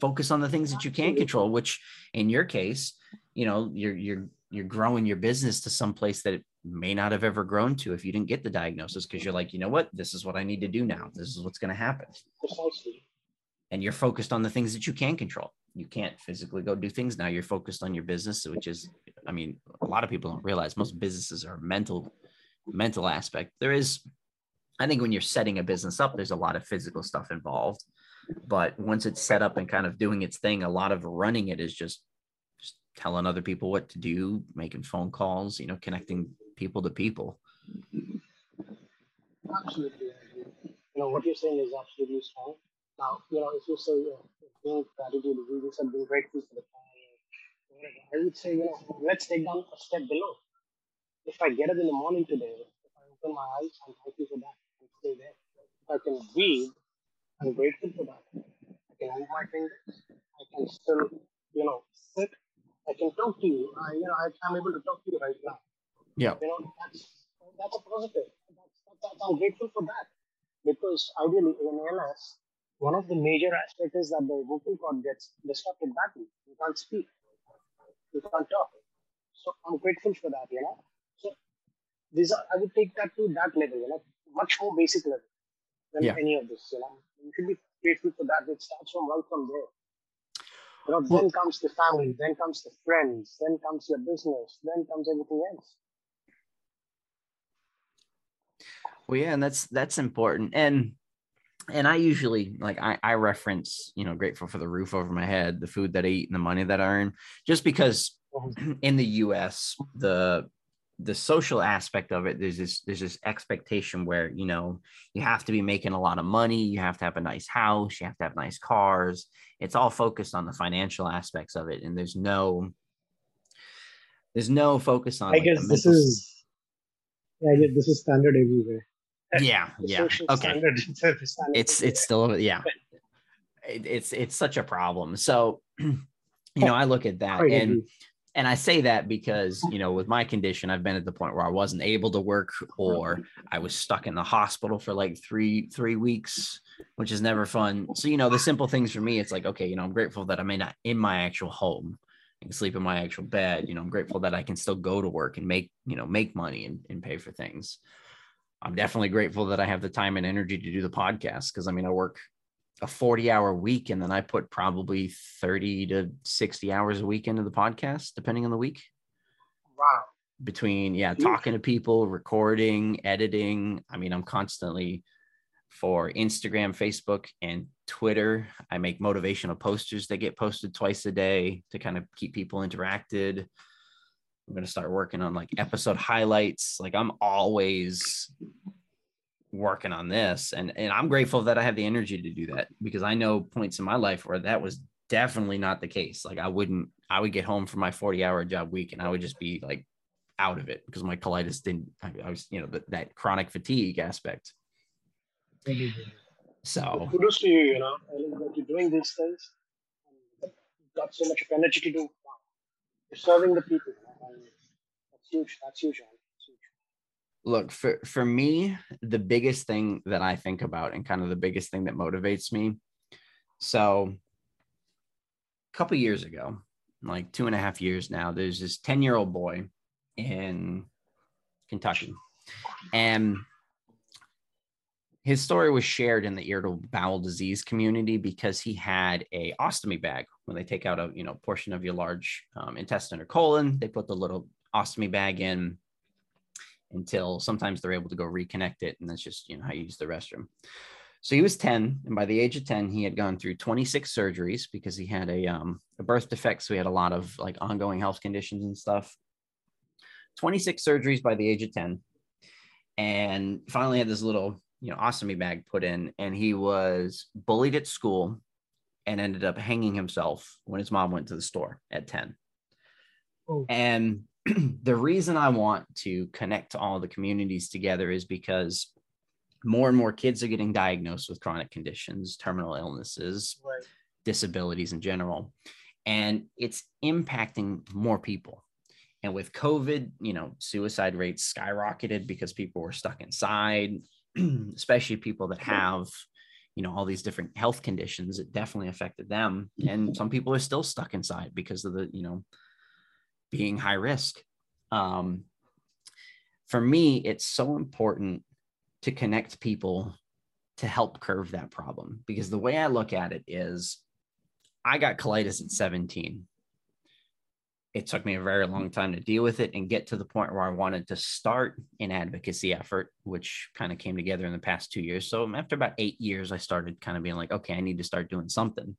Speaker 1: Focus on the things that you can control, which in your case, you know, you're you're you're growing your business to some place that it may not have ever grown to if you didn't get the diagnosis because you're mm-hmm. like, you know what, this is what I need to do now. This is what's going to happen. Precisely. And you're focused on the things that you can control. You can't physically go do things now. You're focused on your business, which is, I mean, a lot of people don't realize most businesses are mental mental aspect. There is I think when you're setting a business up, there's a lot of physical stuff involved. But once it's set up and kind of doing its thing, a lot of running it is just, just telling other people what to do, making phone calls, you know, connecting people to people.
Speaker 2: Absolutely. You know, what you're saying is absolutely strong. Now, you know, if you say uh, being gratitude, you just grateful for the time, I would say, you know, let's take down a step below. If I get up in the morning today, if I open my eyes, I'm thankful for that I stay there. If I can breathe, I'm grateful for that. I can move my fingers. I can still, you know, sit. I can talk to you. I, you know, I, am able to talk to you right now.
Speaker 1: Yeah.
Speaker 2: You know, that's that's a positive. That's, that's, I'm grateful for that because ideally in ALS, one of the major aspects is that the vocal cord gets disrupted badly. You can't speak. You can't talk. So I'm grateful for that. You know. So these are I would take that to that level. You know, much more basic level than yeah. any of this. You know, you should be grateful for that. It starts from right from there. You know, well, then comes the family, then comes the friends, then comes your business, then comes everything else.
Speaker 1: Well, yeah, and that's that's important. And and I usually like I, I reference, you know, grateful for the roof over my head, the food that I eat, and the money that I earn, just because mm-hmm. in the US, the the social aspect of it there's this there's this expectation where you know you have to be making a lot of money you have to have a nice house you have to have nice cars it's all focused on the financial aspects of it and there's no there's no focus on
Speaker 2: i like, guess this is yeah this is standard everywhere.
Speaker 1: Yeah yeah okay. standard, it's it's still yeah. It, it's it's such a problem. So you know i look at that and and I say that because, you know, with my condition, I've been at the point where I wasn't able to work or I was stuck in the hospital for like three, three weeks, which is never fun. So, you know, the simple things for me, it's like, okay, you know, I'm grateful that I'm in, in my actual home. I can sleep in my actual bed. You know, I'm grateful that I can still go to work and make, you know, make money and, and pay for things. I'm definitely grateful that I have the time and energy to do the podcast because I mean, I work a 40 hour week and then I put probably 30 to 60 hours a week into the podcast, depending on the week.
Speaker 2: Wow.
Speaker 1: Between, yeah, talking to people, recording, editing. I mean, I'm constantly for Instagram, Facebook, and Twitter. I make motivational posters that get posted twice a day to kind of keep people interacted. I'm going to start working on like episode highlights. Like I'm always working on this and and I'm grateful that I have the energy to do that because I know points in my life where that was definitely not the case. Like I wouldn't I would get home from my 40 hour job week and I would just be like out of it because my colitis didn't I, I was you know that, that chronic fatigue aspect. So
Speaker 2: kudos to you, you know, that you're doing these things. Got so much energy to do. Wow. You're serving the people. That's huge. That's huge. That's huge.
Speaker 1: Look, for, for me, the biggest thing that I think about and kind of the biggest thing that motivates me. So a couple years ago, like two and a half years now, there's this 10 year old boy in Kentucky. And his story was shared in the irritable bowel disease community because he had a ostomy bag. When they take out a you know portion of your large um, intestine or colon they put the little ostomy bag in until sometimes they're able to go reconnect it and that's just you know how you use the restroom. So he was 10 and by the age of 10 he had gone through 26 surgeries because he had a, um, a birth defect so he had a lot of like ongoing health conditions and stuff. 26 surgeries by the age of 10 and finally had this little you know ostomy bag put in and he was bullied at school and ended up hanging himself when his mom went to the store at 10 oh. and the reason i want to connect all the communities together is because more and more kids are getting diagnosed with chronic conditions terminal illnesses right. disabilities in general and it's impacting more people and with covid you know suicide rates skyrocketed because people were stuck inside especially people that have you know all these different health conditions it definitely affected them. And some people are still stuck inside because of the you know being high risk. Um, for me it's so important to connect people to help curve that problem because the way i look at it is i got colitis at 17 it took me a very long time to deal with it and get to the point where I wanted to start an advocacy effort, which kind of came together in the past two years. So after about eight years, I started kind of being like, okay, I need to start doing something.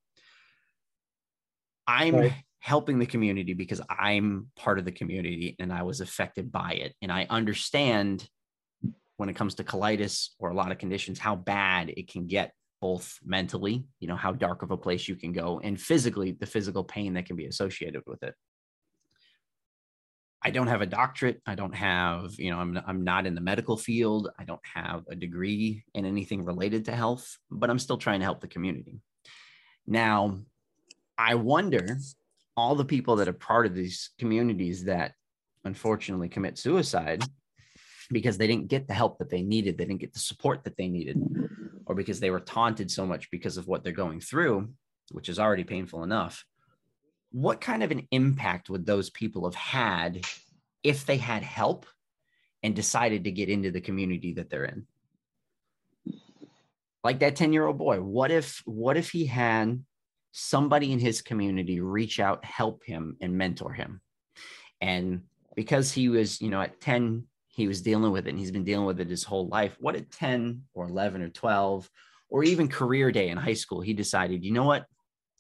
Speaker 1: I'm right. helping the community because I'm part of the community and I was affected by it. And I understand when it comes to colitis or a lot of conditions, how bad it can get both mentally, you know, how dark of a place you can go, and physically, the physical pain that can be associated with it. I don't have a doctorate. I don't have, you know, I'm, I'm not in the medical field. I don't have a degree in anything related to health, but I'm still trying to help the community. Now, I wonder all the people that are part of these communities that unfortunately commit suicide because they didn't get the help that they needed, they didn't get the support that they needed, or because they were taunted so much because of what they're going through, which is already painful enough what kind of an impact would those people have had if they had help and decided to get into the community that they're in? Like that 10 year old boy what if what if he had somebody in his community reach out help him and mentor him? And because he was you know at 10 he was dealing with it and he's been dealing with it his whole life what at 10 or 11 or 12 or even career day in high school he decided you know what?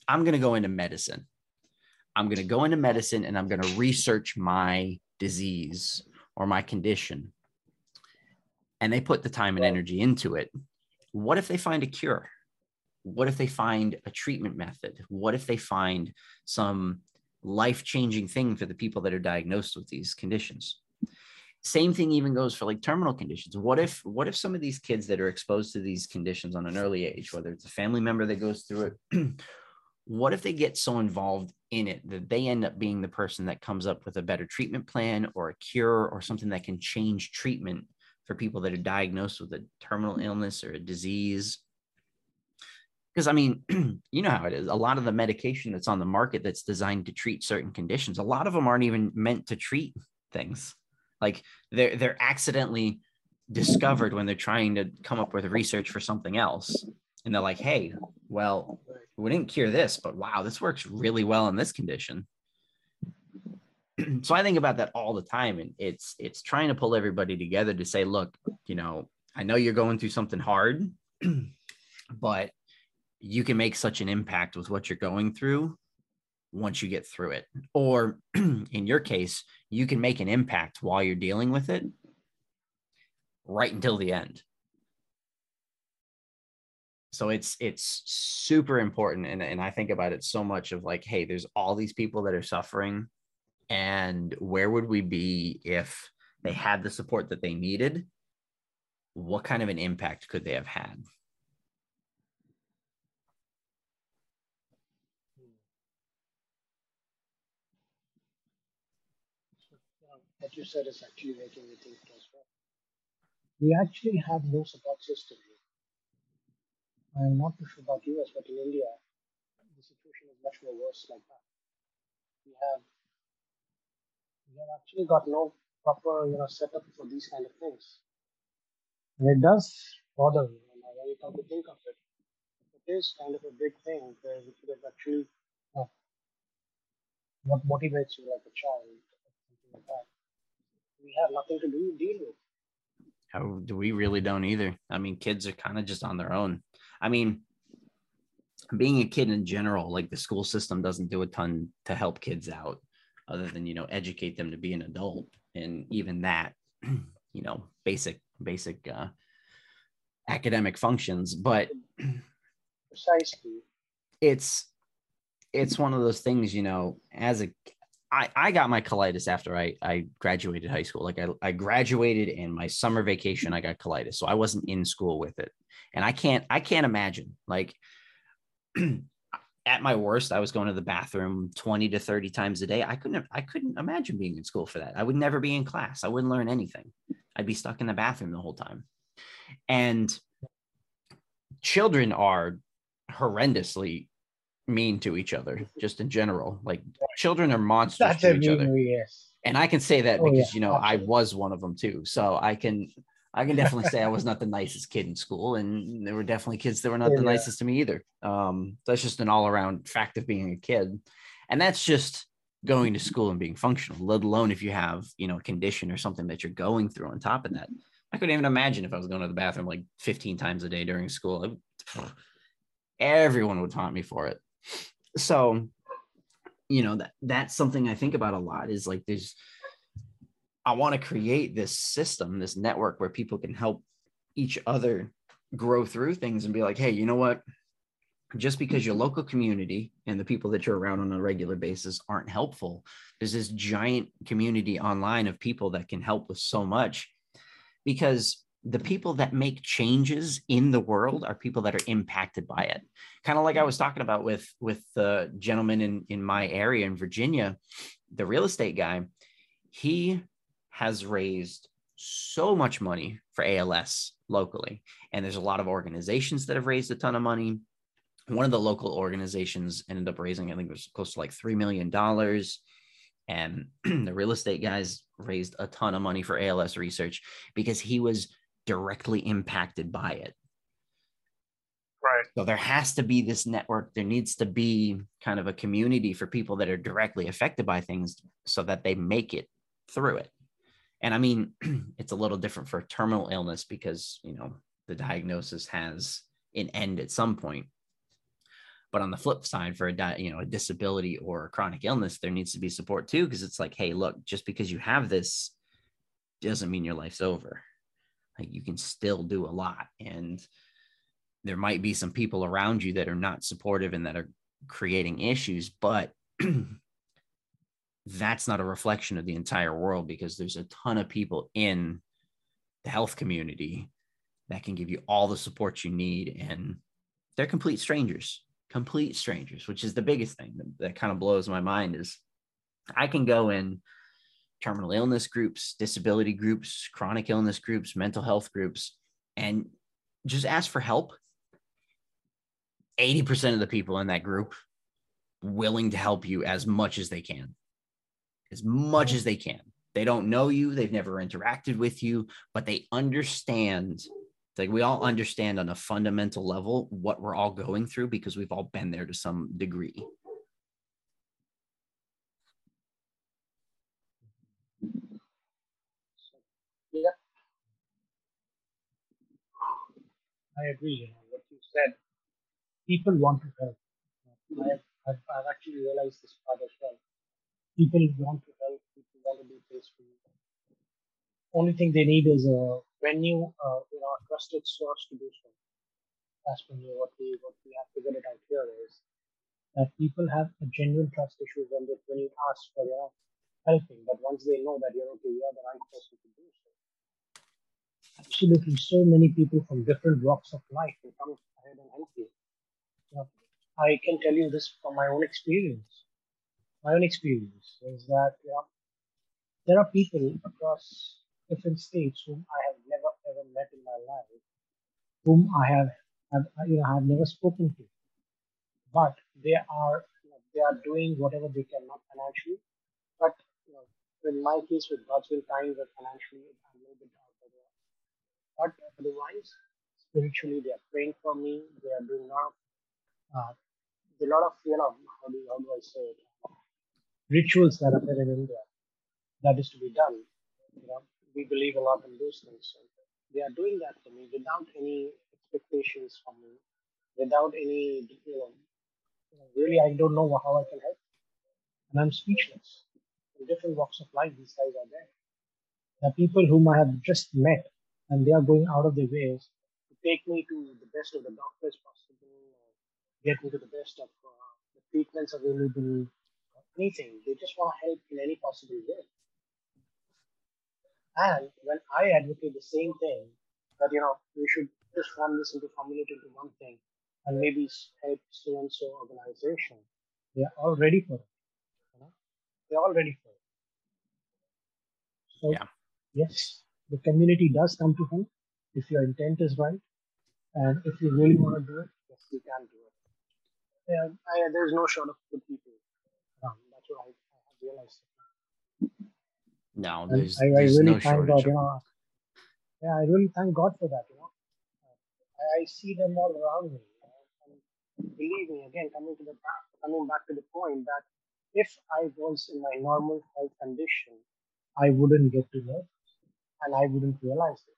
Speaker 1: I'm going to go into medicine I'm going to go into medicine and I'm going to research my disease or my condition. And they put the time and energy into it. What if they find a cure? What if they find a treatment method? What if they find some life changing thing for the people that are diagnosed with these conditions? Same thing even goes for like terminal conditions. What if what if some of these kids that are exposed to these conditions on an early age, whether it's a family member that goes through it what if they get so involved in it that they end up being the person that comes up with a better treatment plan or a cure or something that can change treatment for people that are diagnosed with a terminal illness or a disease because I mean, you know how it is. A lot of the medication that's on the market that's designed to treat certain conditions, a lot of them aren't even meant to treat things. Like they're they're accidentally discovered when they're trying to come up with research for something else. And they're like, hey, well, we didn't cure this, but wow, this works really well in this condition. so I think about that all the time. And it's it's trying to pull everybody together to say, look, you know, I know you're going through something hard, but you can make such an impact with what you're going through once you get through it. Or in your case, you can make an impact while you're dealing with it right until the end. So it's it's super important and, and I think about it so much of like, hey, there's all these people that are suffering. And where would we be if they had the support that they needed? What kind of an impact could they have had?
Speaker 2: what you said is actually making me think as well. We actually have no support system. I'm not too sure about US, but in India, the situation is much more worse like that. We have we have actually got no proper you know setup for these kind of things. And it does bother me when, I, when you come to think of it. It is kind of a big thing where you could have actually uh, what motivates you like a child, something like that we have nothing to do deal with.
Speaker 1: How do we really don't either? I mean, kids are kind of just on their own. I mean, being a kid in general, like the school system doesn't do a ton to help kids out, other than you know educate them to be an adult, and even that, you know, basic basic uh, academic functions. But
Speaker 2: precisely,
Speaker 1: it's it's one of those things, you know, as a I, I got my colitis after I, I graduated high school. Like I, I graduated in my summer vacation, I got colitis. So I wasn't in school with it. And I can't, I can't imagine like at my worst, I was going to the bathroom 20 to 30 times a day. I couldn't, I couldn't imagine being in school for that. I would never be in class. I wouldn't learn anything. I'd be stuck in the bathroom the whole time. And children are horrendously mean to each other just in general like children are monsters That's to each other. yes. and i can say that oh, because yeah, you know absolutely. i was one of them too so i can i can definitely say i was not the nicest kid in school and there were definitely kids that were not yeah. the nicest to me either. Um that's just an all-around fact of being a kid. And that's just going to school and being functional let alone if you have you know a condition or something that you're going through on top of that. I couldn't even imagine if i was going to the bathroom like 15 times a day during school. Everyone would taunt me for it so you know that that's something i think about a lot is like there's i want to create this system this network where people can help each other grow through things and be like hey you know what? Just because your local community and the people that you're around on a regular basis aren't helpful there's this giant community online of people that can help with so much. Because the people that make changes in the world are people that are impacted by it. Kind of like i mm. was talking about with with the gentleman in in my area in virginia the real estate guy he has raised so much money for als locally and there's a lot of organizations that have raised a ton of money. One of the local organizations ended up raising i think it was close to like $3 million and the real estate guys raised a ton of money for als research because he was directly impacted by it.
Speaker 2: Right.
Speaker 1: So there has to be this network. There needs to be kind of a community for people that are directly affected by things so that they make it through it. And I mean, it's a little different for terminal illness because, you know, the diagnosis has an end at some point. But on the flip side, for a di- you know a disability or a chronic illness, there needs to be support too, because it's like, hey, look, just because you have this doesn't mean your life's over like you can still do a lot and there might be some people around you that are not supportive and that are creating issues but that's not a reflection of the entire world because there's a ton of people in the health community that can give you all the support you need and they're complete strangers complete strangers which is the biggest thing that, that kind of blows my mind is i can go in terminal illness groups, disability groups, chronic illness groups, mental health groups, and just ask for help. 80% of the people in that group willing to help you as much as they can. As much as they can. They don't know you, they've never interacted with you, but they understand like we all understand on a fundamental level what we're all going through because we've all been there to some degree.
Speaker 2: I agree. You know, what you said, people want to help. I've, I've, I've actually realized this part as well. People want to help. People want to be peaceful. Only thing they need is a venue, uh, you know, a trusted source to do so. As per me, what we what we have figured it out here is that people have a genuine trust issue when they when you ask for your helping, but once they know that you're okay, you are the right person to do so. Absolutely, so many people from different walks of life will come ahead and help you. know, I can tell you this from my own experience. My own experience is that you know, there are people across different states whom I have never ever met in my life, whom I have, have you know, have never spoken to, but they are you know, they are doing whatever they can, not financially, but you know, in my case with God's will times that financially I'm a little bit. But otherwise, spiritually they are praying for me. They are doing a lot of uh, a lot of you know how do how do I say it rituals that are there in India that is to be done. You know, we believe a lot in those things. So they are doing that for me without any expectations from me, without any, you know, really, I don't know how I can help. And I'm speechless. In different walks of life, these guys are there. the people whom I have just met, and they are going out of their ways to take me to the best of the doctors possible, or get me to the best of uh, the treatments available, anything. They just want to help in any possible way. And when I advocate the same thing, that you know we should just form this into formulate into one thing, and maybe help so and so organization, they are all ready for it. You know? They're all ready for it. So
Speaker 1: Yeah.
Speaker 2: yes, the community does come to help if your intent is right, and if you really want to do it, yes, you can do it. Yeah, I, there's no short of good people. That's what I, I have realized.
Speaker 1: No, there's
Speaker 2: I, I really
Speaker 1: no
Speaker 2: thank God,
Speaker 1: shortage
Speaker 2: you know. Yeah, I really thank God for that, you know. I, I see them all around me. you know, And believe me, again, coming to the back, coming back to the point that if I was in my normal health condition, I wouldn't get to know and I wouldn't realize it.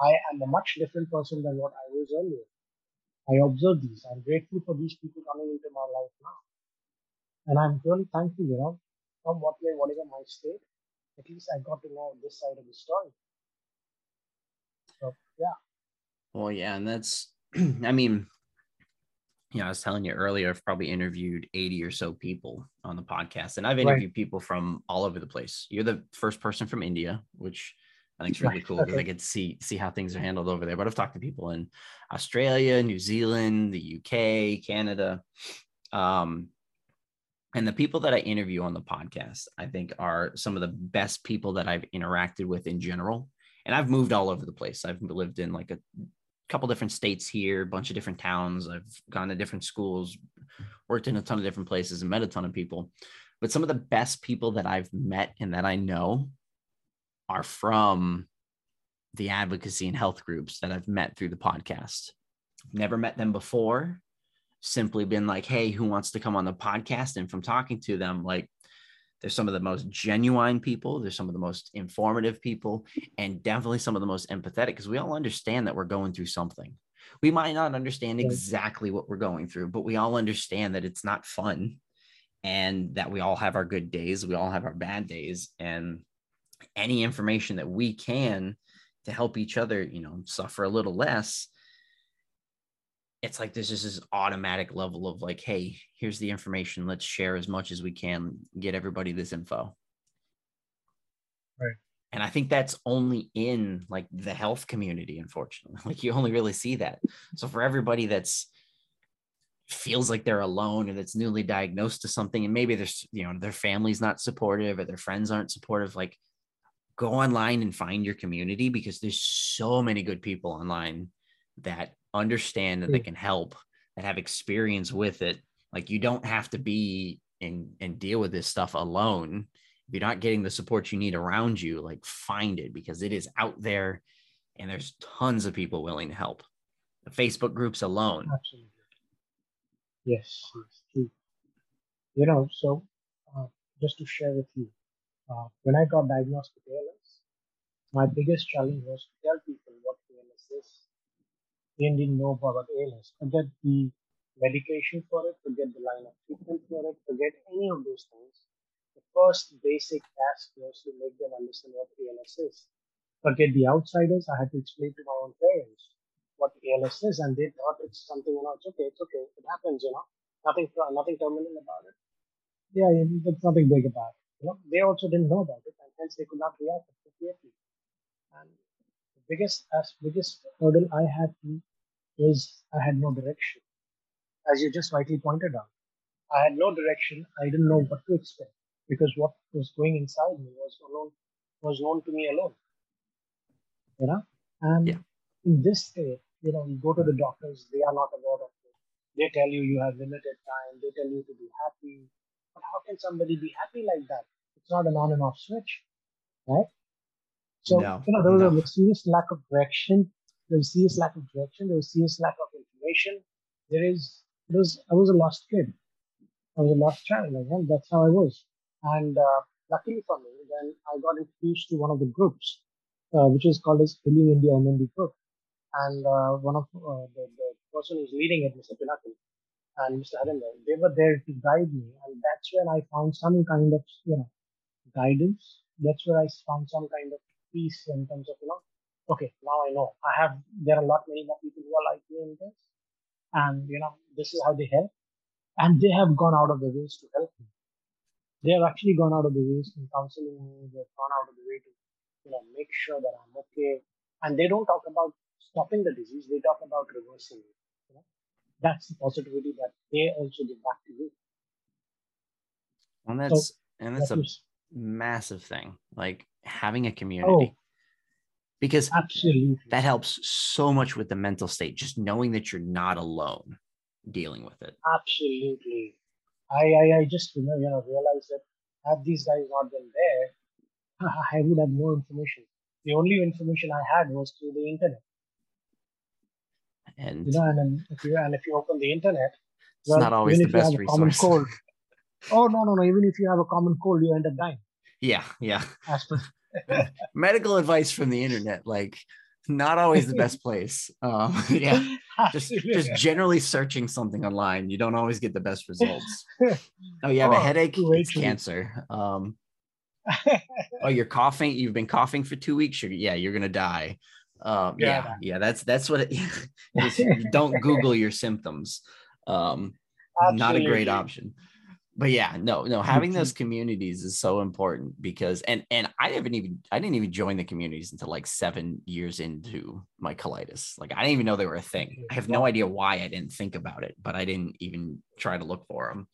Speaker 2: I am a much different person than what I was earlier. I observe these. I'm grateful for these people coming into my life now. And I'm really thankful, you know, from what way, whatever my state, at least I got to know this side of the story. So yeah,
Speaker 1: Well, yeah, and that's, I mean, you know, I was telling you earlier, I've probably interviewed 80 or so people on the podcast, and I've
Speaker 2: Right.
Speaker 1: interviewed people from all over the place. You're the first person from India, which I think it's really cool because I get to see see how things are handled over there. But I've talked to people in Australia, New Zealand, the UK, Canada. Um, and the people that I interview on the podcast, I think are some of the best people that I've interacted with in general. And I've moved all over the place. I've lived in like a couple different states here, a bunch of different towns. I've gone to different schools, worked in a ton of different places, and met a ton of people. But some of the best people that I've met and that I know are from the advocacy and health groups that I've met through the podcast. Never met them before, simply been like, hey, who wants to come on the podcast? And from talking to them, like, they're some of the most genuine people. They're some of the most informative people, and definitely some of the most empathetic because we all understand that we're going through something. We might not understand exactly what we're going through, but we all understand that it's not fun and that we all have our good days. We all have our bad days. And any information that we can to help each other, you know, suffer a little less, it's like there's just this automatic level of like, hey, here's the information. Let's share as much as we can, get everybody this info.
Speaker 2: Right.
Speaker 1: And I think that's only in like the health community, unfortunately. Like you only really see that. So for everybody that's feels like they're alone or that's newly diagnosed to something, and maybe there's you know their family's not supportive or their friends aren't supportive, like go online and find your community because there's so many good people online that understand and that
Speaker 2: True.
Speaker 1: can help that have experience with it. Like you don't have to be and and deal with this stuff alone. If you're not getting the support you need around you, like find it because it is out there and there's tons of people willing to help. The Facebook groups alone.
Speaker 2: Absolutely. Yes. You know, so uh, just to share with you, uh, when I got diagnosed with my biggest challenge was to tell people what ALS is. They didn't know about ALS. Forget the medication for it, forget the line of treatment for it, forget any of those things. The first basic task was to make them understand what ALS is. Forget the outsiders. I had to explain to my own parents what ALS is, and they thought it's something, you know, it's okay, it's okay, it happens, you know, nothing, nothing terminal about it. Yeah, it's nothing big about it. You know, they also didn't know about it, and hence they could not react appropriately. And the biggest, as biggest hurdle I had to was I had no direction as you just rightly pointed out. I had no direction. I didn't know what to expect because what was going inside me was alone, was known to me alone. You know, and yeah. in this state, you know, you go to the doctors, they are not aware of it. They tell you you have limited time. They tell you to be happy. But how can somebody be happy like that? It's not an on and off switch, right? So no, you know, there was no. a serious lack of direction. There was serious lack of direction. There was serious lack of information. There is it was I was a lost kid. I was a lost child. Like, well, that's how I was. And uh, luckily for me, then I got introduced to one of the groups, uh, which is called as Healing India MND group. And uh, one of uh, the, the person who's leading it, Mr. Pinakal, and Mr. Harinder, they were there to guide me. And that's when I found some kind of, you know, guidance. That's where I found some kind of peace in terms of, you know, okay, now I know. I have, there are a lot many more people who are like me in this. And you know this is how they help. And they have gone out of their ways to help me. They have actually gone out of their ways in counseling me. They've gone out of the way to you know make sure that i'm okay. And they don't talk about stopping the disease. They talk about reversing it you know? that's the positivity that they also give back to you.
Speaker 1: And that's so, and that's a massive thing. Like having a community oh, because
Speaker 2: absolutely.
Speaker 1: that helps so much with the mental state just knowing that you're not alone dealing with it.
Speaker 2: Absolutely. I i, I just you know, you know realized that had these guys not been there i would have no information. The only information i had was through the internet.
Speaker 1: And
Speaker 2: you know and if you and if you open the internet
Speaker 1: it's well, not always the best resource.
Speaker 2: cold, oh no no no even if you have a common cold you end up dying
Speaker 1: yeah yeah. Medical advice from the internet like not always the best place. Um, yeah. Just just generally searching something online you don't always get the best results. Oh you have oh, a headache it's cancer. Um, oh you're coughing? You've been coughing for two weeks? You're, yeah you're gonna die. Um, yeah, yeah, yeah that's that's what it is. Don't google your symptoms. Um, not a great option but yeah no no having those communities is so important because and and i haven't even i didn't even join the communities until like seven years into my colitis. Like i didn't even know they were a thing. I have no idea why i didn't think about it but i didn't even try to look for them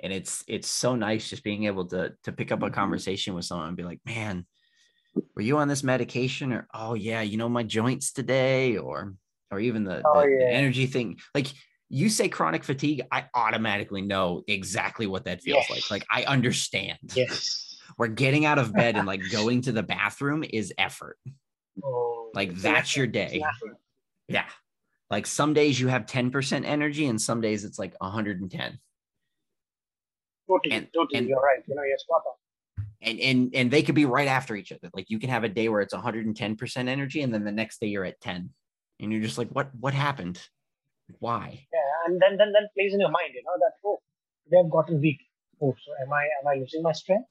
Speaker 1: and it's it's so nice just being able to to pick up a mm-hmm. conversation with someone and be like man were you on this medication? or oh yeah you know my joints today or or even the, oh, the, yeah. the energy thing. Like you say chronic fatigue, I automatically know exactly what that feels yes. like. Like I understand.
Speaker 2: Yes.
Speaker 1: Where getting out of bed and like going to the bathroom is effort. Oh, like that's your day. Yeah. Like some days you have 10% energy and some days it's like 110.
Speaker 2: Totally, and, totally. And, you're right. You know, you're spot on.
Speaker 1: And, and and they could be right after each other. Like you can have a day where it's 110% energy, and then the next day you're at 10. And you're just like, what what happened? Why?
Speaker 2: Yeah, and then then then plays in your mind, you know, that oh, they've gotten weak. Oh, so am I am I losing my strength?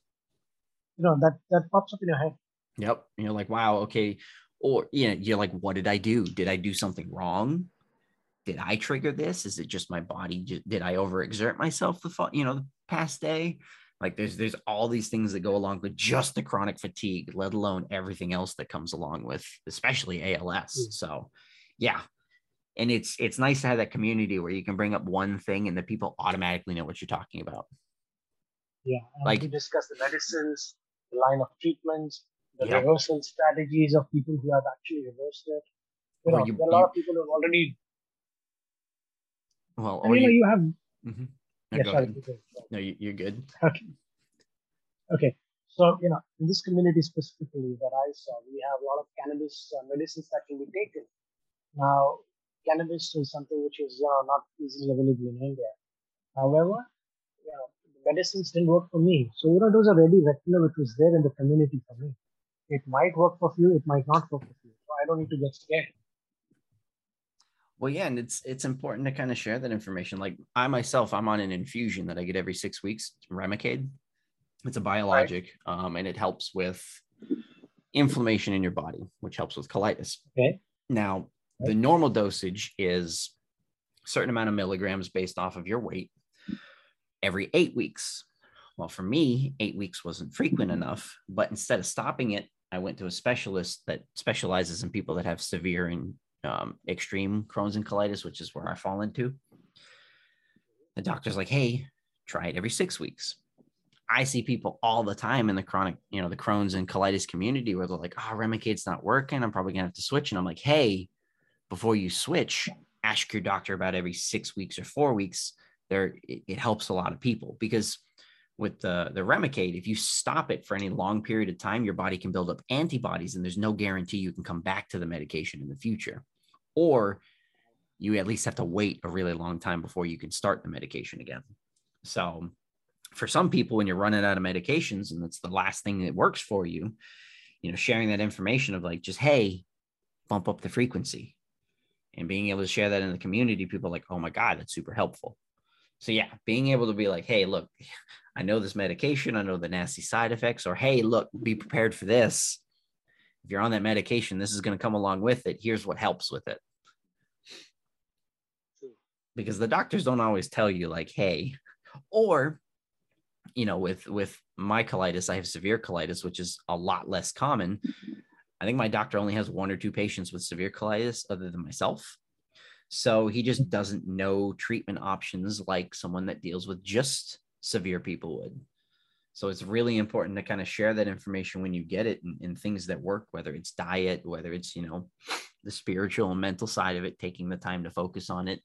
Speaker 2: You know, that that pops up in your head.
Speaker 1: Yep. You're like, wow, okay. Or you know, you're like, what did I do? Did I do something wrong? Did I trigger this? Is it just my body? Did I overexert myself the you know the past day? Like there's there's all these things that go along with just the chronic fatigue, let alone everything else that comes along with, especially ALS. Mm. So, yeah, and it's it's nice to have that community where you can bring up one thing and the people automatically know what you're talking about
Speaker 2: yeah like we discuss the medicines the line of treatments the yeah. reversal strategies of people who have actually reversed it you know you, there are a lot you, of people who have already
Speaker 1: Well,
Speaker 2: and, you, know, you have.
Speaker 1: Mm-hmm.
Speaker 2: No, yeah, sorry,
Speaker 1: no, you, are good.
Speaker 2: Okay. Okay. So, you know, in this community specifically that I saw, we have a lot of cannabis uh, medicines that can be taken. Now, cannabis is something which is you know, not easily available in India. However, you know, the medicines didn't work for me. So, you know, it was a ready regular which was there in the community for me. It might work for you, it might not work for you. So I don't need to get scared.
Speaker 1: Well, yeah, and it's it's important to kind of share that information. Like I myself, I'm on an infusion that I get every six weeks, Remicade. It's a biologic, right. um, and it helps with inflammation in your body, which helps with colitis.
Speaker 2: Okay.
Speaker 1: Now. The normal dosage is a certain amount of milligrams based off of your weight every eight weeks. Well, for me, eight weeks wasn't frequent enough, but instead of stopping it, I went to a specialist that specializes in people that have severe and um, extreme Crohn's and colitis, which is where I fall into. The doctor's like, hey, try it every six weeks. I see people all the time in the chronic, you know, the Crohn's and colitis community where they're like, oh, Remicade's not working. I'm probably gonna have to switch. And I'm like, hey, before you switch, ask your doctor about every six weeks or four weeks. There, it, it helps a lot of people because with the the Remicade, if you stop it for any long period of time, your body can build up antibodies, and there's no guarantee you can come back to the medication in the future or you at least have to wait a really long time before you can start the medication again. So, for some people, when you're running out of medications and it's the last thing that works for you, you know, sharing that information of like, just hey, bump up the frequency and being able to share that in the community, people like, oh my God, that's super helpful. So, yeah, being able to be like, hey, look, I know this medication, I know the nasty side effects, or hey, look, be prepared for this if you're on that medication, this is going to come along with it. Here's what helps with it. Because the doctors don't always tell you, like, hey, or, you know, with with my colitis, I have severe colitis, which is a lot less common. I think my doctor only has one or two patients with severe colitis other than myself. So he just mm-hmm. doesn't know treatment options like someone that deals with just severe people would. So it's really important to kind of share that information when you get it and, things that work, whether it's diet, whether it's, you know, the spiritual and mental side of it, taking the time to focus on it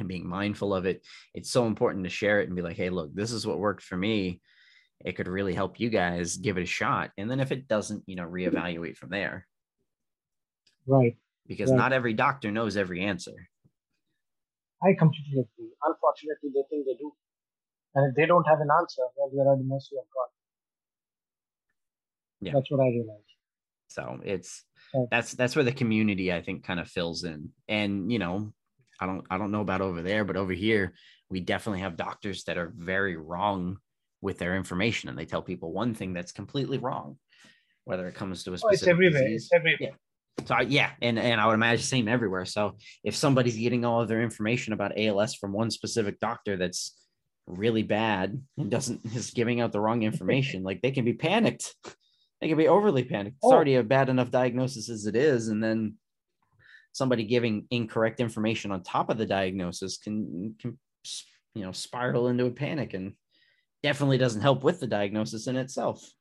Speaker 1: and being mindful of it. It's so important to share it and be like, hey, look, this is what worked for me. It could really help you guys give it a shot. And then if it doesn't, you know, reevaluate from there.
Speaker 2: Right.
Speaker 1: Because
Speaker 2: right.
Speaker 1: not every doctor knows every answer.
Speaker 2: I completely agree. Unfortunately, they think they do. And if they don't have an answer, well, you're at the mercy of God. Yeah. That's what I realized.
Speaker 1: So it's that's that's where the community I think kind of fills in. And you know, I don't I don't know about over there, but over here we definitely have doctors that are very wrong with their information and they tell people one thing that's completely wrong, whether it comes to a specific
Speaker 2: oh, it's everywhere.
Speaker 1: Disease.
Speaker 2: It's everywhere.
Speaker 1: Yeah. So yeah, and and I would imagine same everywhere. So if somebody's getting all of their information about ALS from one specific doctor that's really bad and doesn't is giving out the wrong information, like they can be panicked. They can be overly panicked. It's oh. already a bad enough diagnosis as it is, and then somebody giving incorrect information on top of the diagnosis can can you know spiral into a panic and definitely doesn't help with the diagnosis in itself.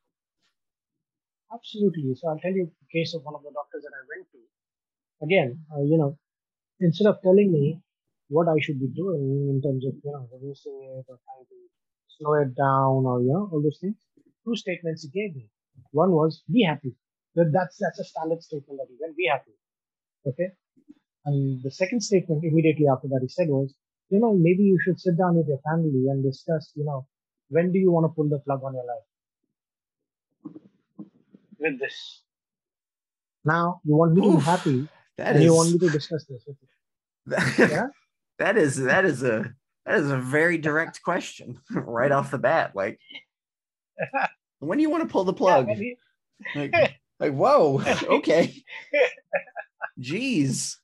Speaker 2: Absolutely. So I'll tell you the case of one of the doctors that I went to. Again, uh, you know, instead of telling me what I should be doing in terms of you know reducing it or trying to slow it down or you know all those things. Two statements he gave me. One was be happy. That That's that's a standard statement that he went be happy. Okay. And the second statement immediately after that he said was, you know, maybe you should sit down with your family and discuss, you know, when do you want to pull the plug on your life? With this. Now you want me to be happy and is... you want me to discuss this with you.
Speaker 1: yeah? that is that is a that is a very direct question right off the bat. Like, when do you want to pull the plug? Like, like whoa, okay. Jeez.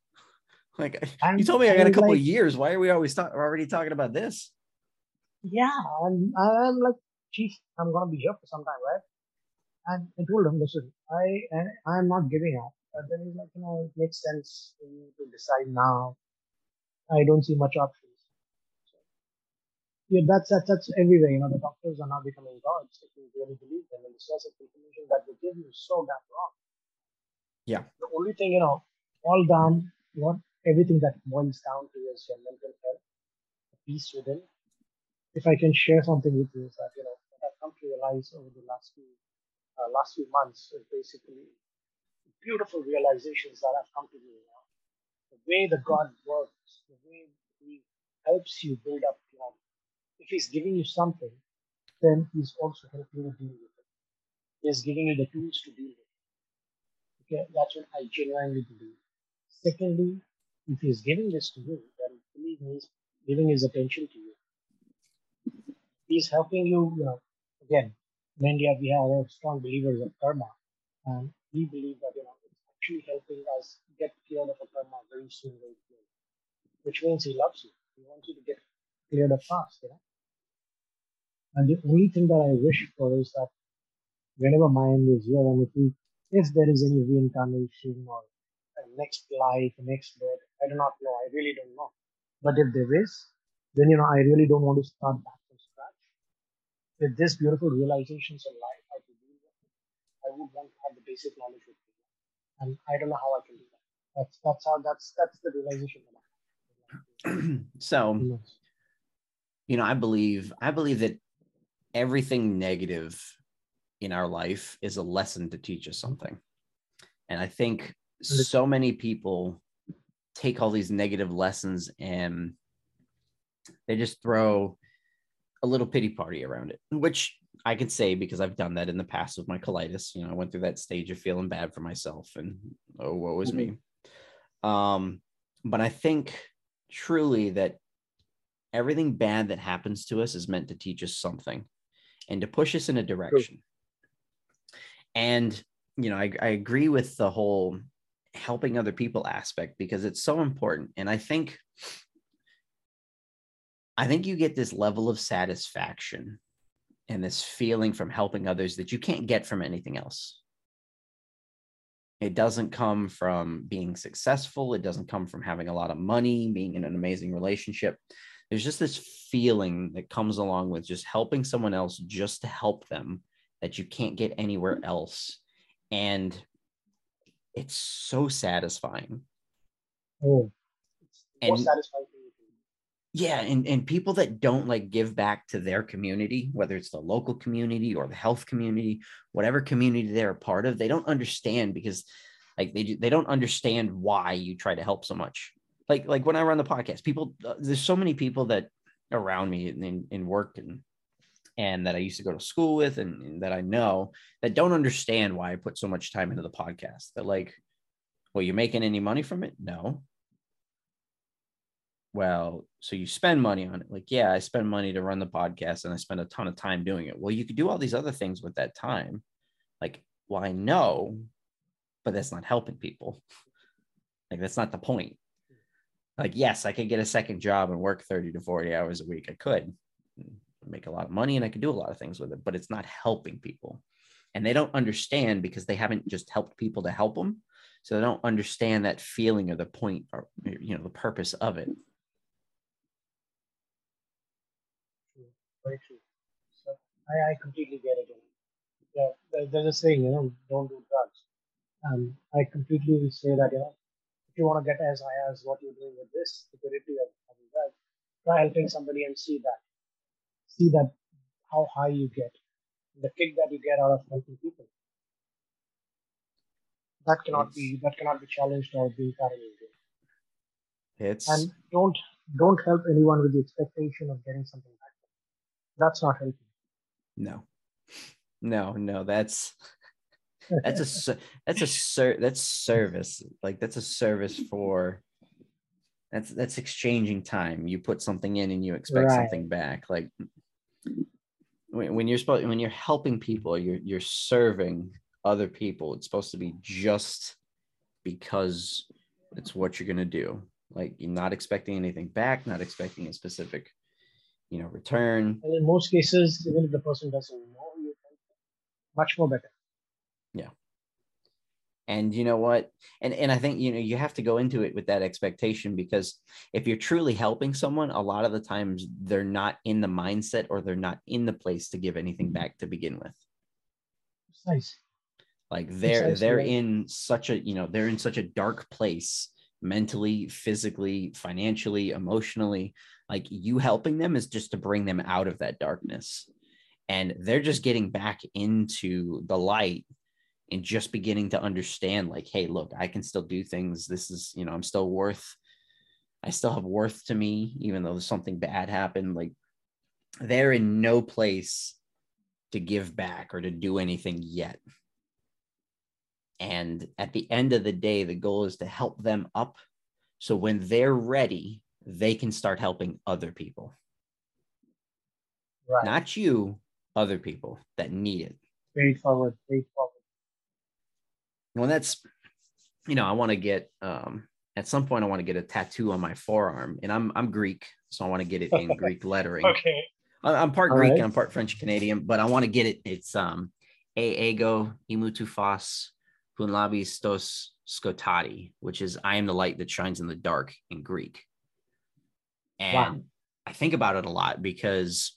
Speaker 1: Like you told me I got a couple like, of years. Why are we always talk, already talking about this?
Speaker 2: Yeah, I'm, I'm like, chief, I'm gonna be here for some time, right? And I told him, listen, I I'm not giving up. But then he's like, you know, it makes sense for you to decide now I don't see much options. So, yeah, that's, that's that's everywhere. You know, the doctors are now becoming gods if you really believe them, and the source of information that they give you is so damn wrong.
Speaker 1: Yeah.
Speaker 2: The only thing, you know, all down, what everything that boils down to is your mental health peace within. If I can share something with you, is that you know what I've come to realize over the last few uh, last few months is basically beautiful realizations that I've come to do. You know? The way the God works, the way He helps you build up. You know, if He's giving you something, then He's also helping you deal with it. He's giving you the tools to deal with it. Okay, that's what I genuinely believe. Secondly, if He's giving this to you, then believe me, He's giving His attention to you. He's helping you. Know, again, in India we are strong believers of karma, and we believe that you know it's actually helping us get cleared of a karma very soon, very clearly. Which means He loves you. He wants you to get cleared up fast. You know. And the only thing that I wish for is that whenever my end is here, and if we, if there is any reincarnation or next life, next birth, I do not know. I really don't know. But if there is, then you know I really don't want to start back. With this beautiful realizations in life, I could. I would want to have the basic knowledge with me, and I don't know how I can do that. That's that's how that's that's the realization that I have.
Speaker 1: so
Speaker 2: Yes.
Speaker 1: you know i believe i believe that everything negative in our life is a lesson to teach us something and i think so many people take all these negative lessons and they just throw a little pity party around it which i could say because i've done that in the past with my colitis you know i went through that stage of feeling bad for myself and oh what was me um but i think truly that everything bad that happens to us is meant to teach us something and to push us in a direction. And, you know, I, I agree with the whole helping other people aspect because it's so important. And I think, I think you get this level of satisfaction and this feeling from helping others that you can't get from anything else. It doesn't come from being successful. It doesn't come from having a lot of money, being in an amazing relationship there's just this feeling that comes along with just helping someone else just to help them that you can't get anywhere else and it's so satisfying
Speaker 2: Oh, it's
Speaker 1: And-
Speaker 2: satisfying thing you can do.
Speaker 1: Yeah and, and people that don't like give back to their community whether it's the local community or the health community whatever community they're a part of they don't understand because like they, do- they don't understand why you try to help so much. Like like when i run the podcast people uh, there's so many people that around me in, in, work and and that i used to go to school with and, and that i know that don't understand why i put so much time into the podcast. That like well you're making any money from it? No well, so you spend money on it. Like, yeah, I spend money to run the podcast and I spend a ton of time doing it. Well, you could do all these other things with that time. Like, well, I know, but that's not helping people. Like, that's not the point. Like, yes, I could get a second job and work 30 to 40 hours a week. I could make a lot of money and I could do a lot of things with it, but it's not helping people. And they don't understand because they haven't just helped people to help them. So they don't understand that feeling or the point or, you know, the purpose of it.
Speaker 2: Very true. So I, I completely get it. Yeah, there- there's a saying, you know, don't do drugs. And I completely say that, you know, if you want to get as high as what you're doing with this stupidity of having drugs, try helping somebody and see that. See that how high you get. The kick that you get out of helping people. That cannot be that cannot be challenged or be paralleled.
Speaker 1: It's
Speaker 2: And don't don't help anyone with the expectation of getting something back. That's not helping.
Speaker 1: no, no, no. That's that's a that's a ser- that's service. Like that's a service for that's that's exchanging time. You put something in and you expect
Speaker 2: Right.
Speaker 1: something back. Like when, when you're supposed when you're helping people, you're you're serving other people. It's supposed to be just because it's what you're gonna do. Like you're not expecting anything back, not expecting a specific, you know, return.
Speaker 2: And in most cases, even if the person doesn't know you, much more better. Yeah.
Speaker 1: And you know what and and i think you know you have to go into it with that expectation because if you're truly helping someone a lot of the times they're not in the mindset or they're not in the place to give anything back to begin with
Speaker 2: Precise.
Speaker 1: like they're
Speaker 2: Precisely
Speaker 1: they're in such a you know they're in such a dark place mentally physically financially emotionally like you helping them is just to bring them out of that darkness. And they're just getting back into the light and just beginning to understand like hey look i can still do things. This is you know i'm still worth i still have worth to me even though something bad happened. Like they're in no place to give back or to do anything yet. And at the end of the day the goal is to help them up. So when they're ready they can start helping other people. Right. not you other people that need it.
Speaker 2: Straightforward straightforward
Speaker 1: well that's you know i want to get um at some point i want to get a tattoo on my forearm and i'm i'm greek so i want to get it in greek lettering.
Speaker 2: Okay.
Speaker 1: I'm part All greek right. and i'm part french canadian but i want to get it. It's um e ego imutufos punlabis stos skotati which is i am the light that shines in the dark in greek and wow. i think about it a lot because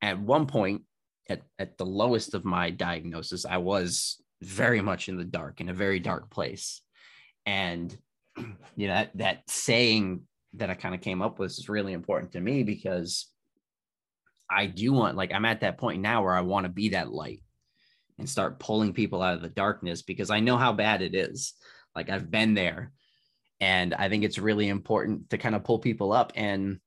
Speaker 1: at one point at, at the lowest of my diagnosis i was very much in the dark in a very dark place. And you know that, that saying that i kind of came up with is really important to me because i do want like i'm at that point now where i want to be that light and start pulling people out of the darkness because i know how bad it is. Like i've been there and i think it's really important to kind of pull people up and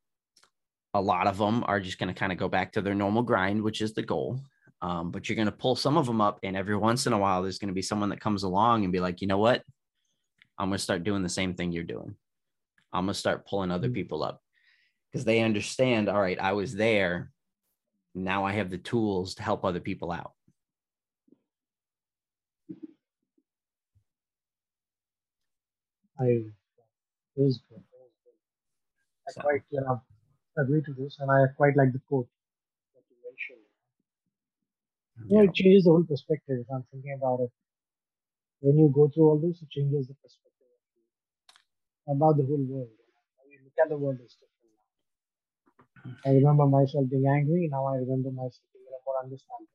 Speaker 1: a lot of them are just going to kind of go back to their normal grind which is the goal um, but you're going to pull some of them up, and every once in a while, there's going to be someone that comes along and be like, you know what? I'm going to start doing the same thing you're doing. I'm going to start pulling other mm-hmm. people up because they understand, all right, I was there. Now I have the tools to help other people out.
Speaker 2: I was good. I so. quite you know agree to this, and I quite like the quote that you mentioned. Mm-hmm. You know, it changes the whole perspective if I'm thinking about it. When you go through all this, it changes the perspective about the whole world. I mean, look at the world is different now. I remember myself being angry, now I remember myself being more understanding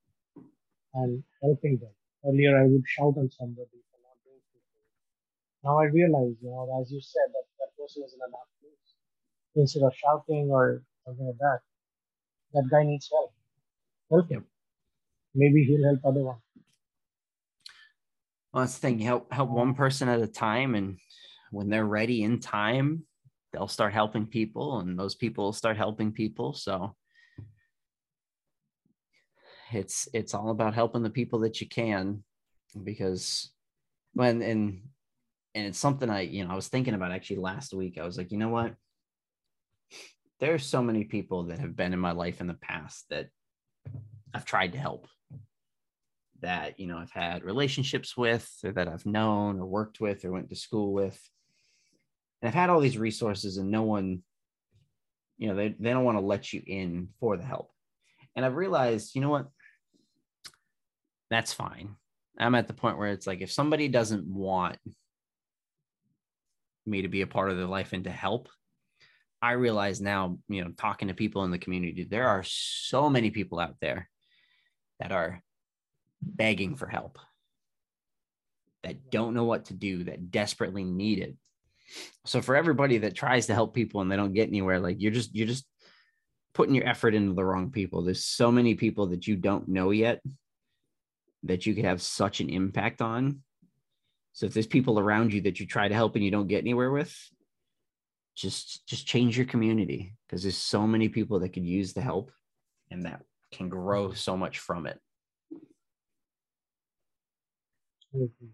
Speaker 2: and helping them. Earlier I would shout at somebody for not doing something. Now I realize, you know, as you said, that that person is in a dark place. Instead of shouting or something like that, that guy needs help. Help him maybe he'll help other one.
Speaker 1: Well, that's the thing. Help help one person at a time, and when they're ready in time, they'll start helping people, and those people will start helping people. So it's it's all about helping the people that you can, because when and and it's something I you know I was thinking about actually last week. I was like, you know what? There's so many people that have been in my life in the past that I've tried to help that you know I've had relationships with or that I've known or worked with or went to school with. And I've had all these resources and no one, you know, they, they don't want to let you in for the help. And I've realized, you know what? That's fine. I'm at the point where it's like if somebody doesn't want me to be a part of their life and to help, I realize now, you know, talking to people in the community, there are so many people out there that are begging for help, that don't know what to do, that desperately need it. So for everybody that tries to help people and they don't get anywhere, like you're just you're just putting your effort into the wrong people. There's so many people that you don't know yet that you could have such an impact on. So if there's people around you that you try to help and you don't get anywhere with, just just change your community because there's so many people that could use the help and that can grow so much from it.
Speaker 2: Mm-hmm.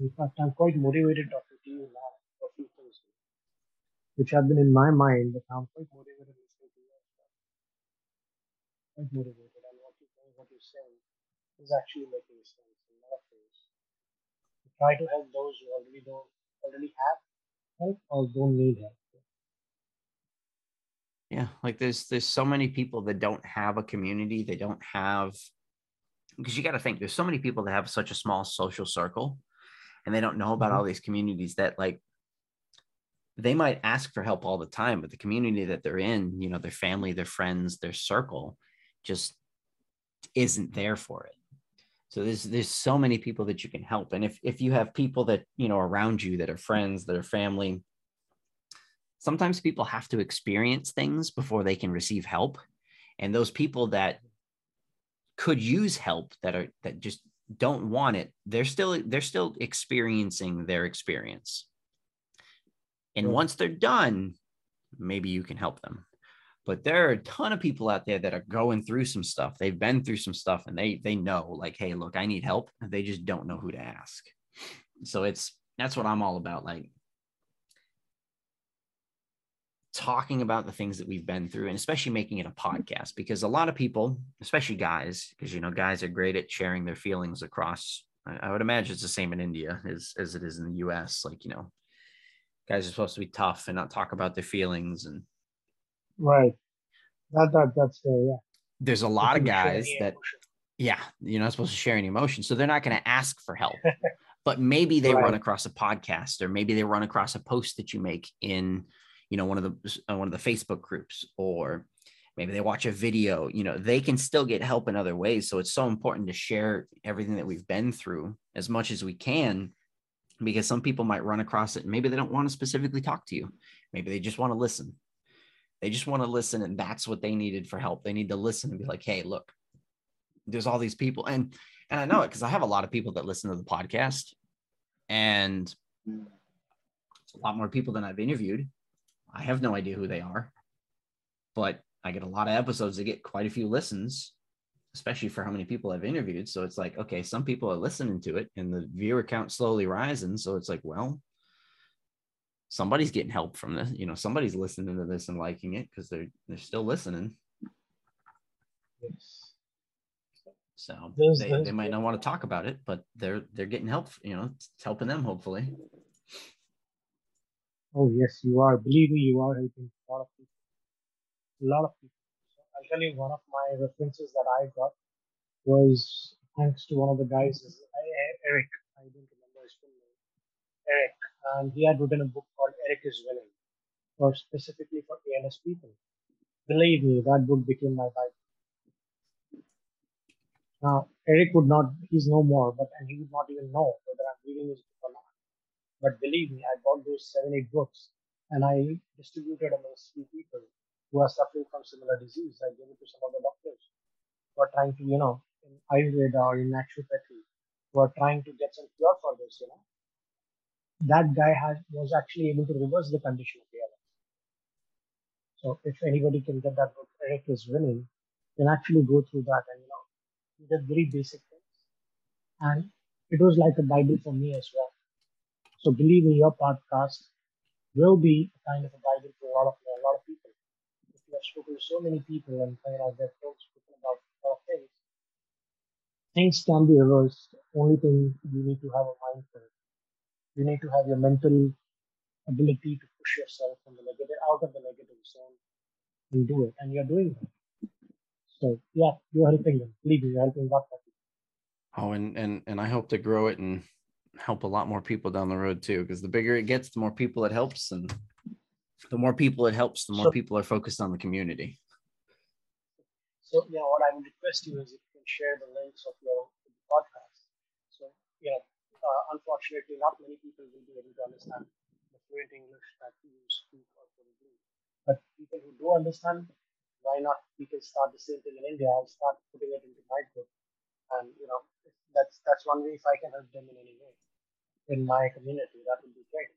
Speaker 2: In fact, I'm quite motivated talking to you now for few things which have been in my mind, but I'm quite motivated listening to you. Quite motivated, and what you're saying is actually making sense in a lot of ways. To try to help those who already don't already have help or don't need help.
Speaker 1: Yeah, like there's there's so many people that don't have a community, they don't have because you got to think there's so many people that have such a small social circle and they don't know about mm-hmm. all these communities that like they might ask for help all the time but the community that they're in you know their family their friends their circle just isn't there for it so there's there's so many people that you can help and if if you have people that you know around you that are friends that are family sometimes people have to experience things before they can receive help. And those people that could use help that are that just don't want it, they're still they're still experiencing their experience. And once they're done, maybe you can help them. But there are a ton of people out there that are going through some stuff. They've been through some stuff and they they know like, hey, look, I need help. They just don't know who to ask. So it's that's what I'm all about. Like talking about the things that we've been through and especially making it a podcast because a lot of people especially guys because you know guys are great at sharing their feelings across i would imagine it's the same in india as, as it is in the us like you know guys are supposed to be tough and not talk about their feelings and
Speaker 2: right. That, that that's fair yeah.
Speaker 1: There's a lot of guys that yeah you're not supposed to share any emotion so they're not going to ask for help. But maybe they right. run across a podcast or maybe they run across a post that you make in you know one of the uh, one of the facebook groups or maybe they watch a video you know they can still get help in other ways so it's so important to share everything that we've been through as much as we can because some people might run across it and maybe they don't want to specifically talk to you. Maybe they just want to listen they just want to listen and that's what they needed for help they need to listen and be like hey look there's all these people and and i know it because i have a lot of people that listen to the podcast and a lot more people than i've interviewed I have no idea who they are, but I get a lot of episodes that get quite a few listens, especially for how many people I've interviewed. So it's like, okay, some people are listening to it and the viewer count slowly rising. So it's like, well, somebody's getting help from this. You know, somebody's listening to this and liking it because they're they're still listening. Yes. So they, they might not want to talk about it, but they're they're getting help. You know, it's helping them hopefully.
Speaker 2: Oh yes, you are. Believe me, you are helping a lot of people. A lot of people. So I'll tell you one of my references that I got was thanks to one of the guys, Eric. I don't remember his full name. Eric, and he had written a book called Eric is Winning, for specifically for ALS people. Believe me, that book became my Bible. Now, Eric would not, he's no more, but and he would not even know whether I'm reading his book or not. But believe me, I bought those seven, eight books and I distributed amongst few people who are suffering from similar disease. I gave it to some of the doctors who are trying to, you know, in Ayurveda or in naturopathy, who are trying to get some cure for this, you know. That guy was actually able to reverse the condition of the other. So if anybody can get that book, Eric is winning, can actually go through that and you know, he did very basic things. And it was like a Bible for me as well so believe me, your podcast will be a kind of a Bible for a lot of a lot of people. If you have spoken to so many people and you know they've spoken about a lot of things, things can be reversed. Only thing you need to have a mind for it. You need to have your mental ability to push yourself from the negative out of the negative zone and do it. And you're doing it. So yeah, you're helping them. Believe me, you're helping that people.
Speaker 1: Oh, and and and I hope to grow it and help a lot more people down the road too. Because the bigger it gets, the more people it helps, and the more people it helps, the more so, people are focused on the community.
Speaker 2: So, you know, what I would request you is if you can share the links of your podcast. So, you know, uh, unfortunately, not many people will be able to understand the fluent English that you speak or probably. But people who do understand, why not? Can start the same thing in India. I'll start putting it into my book, and you know, that's that's one way if I can help them in any way in my community. That would be great.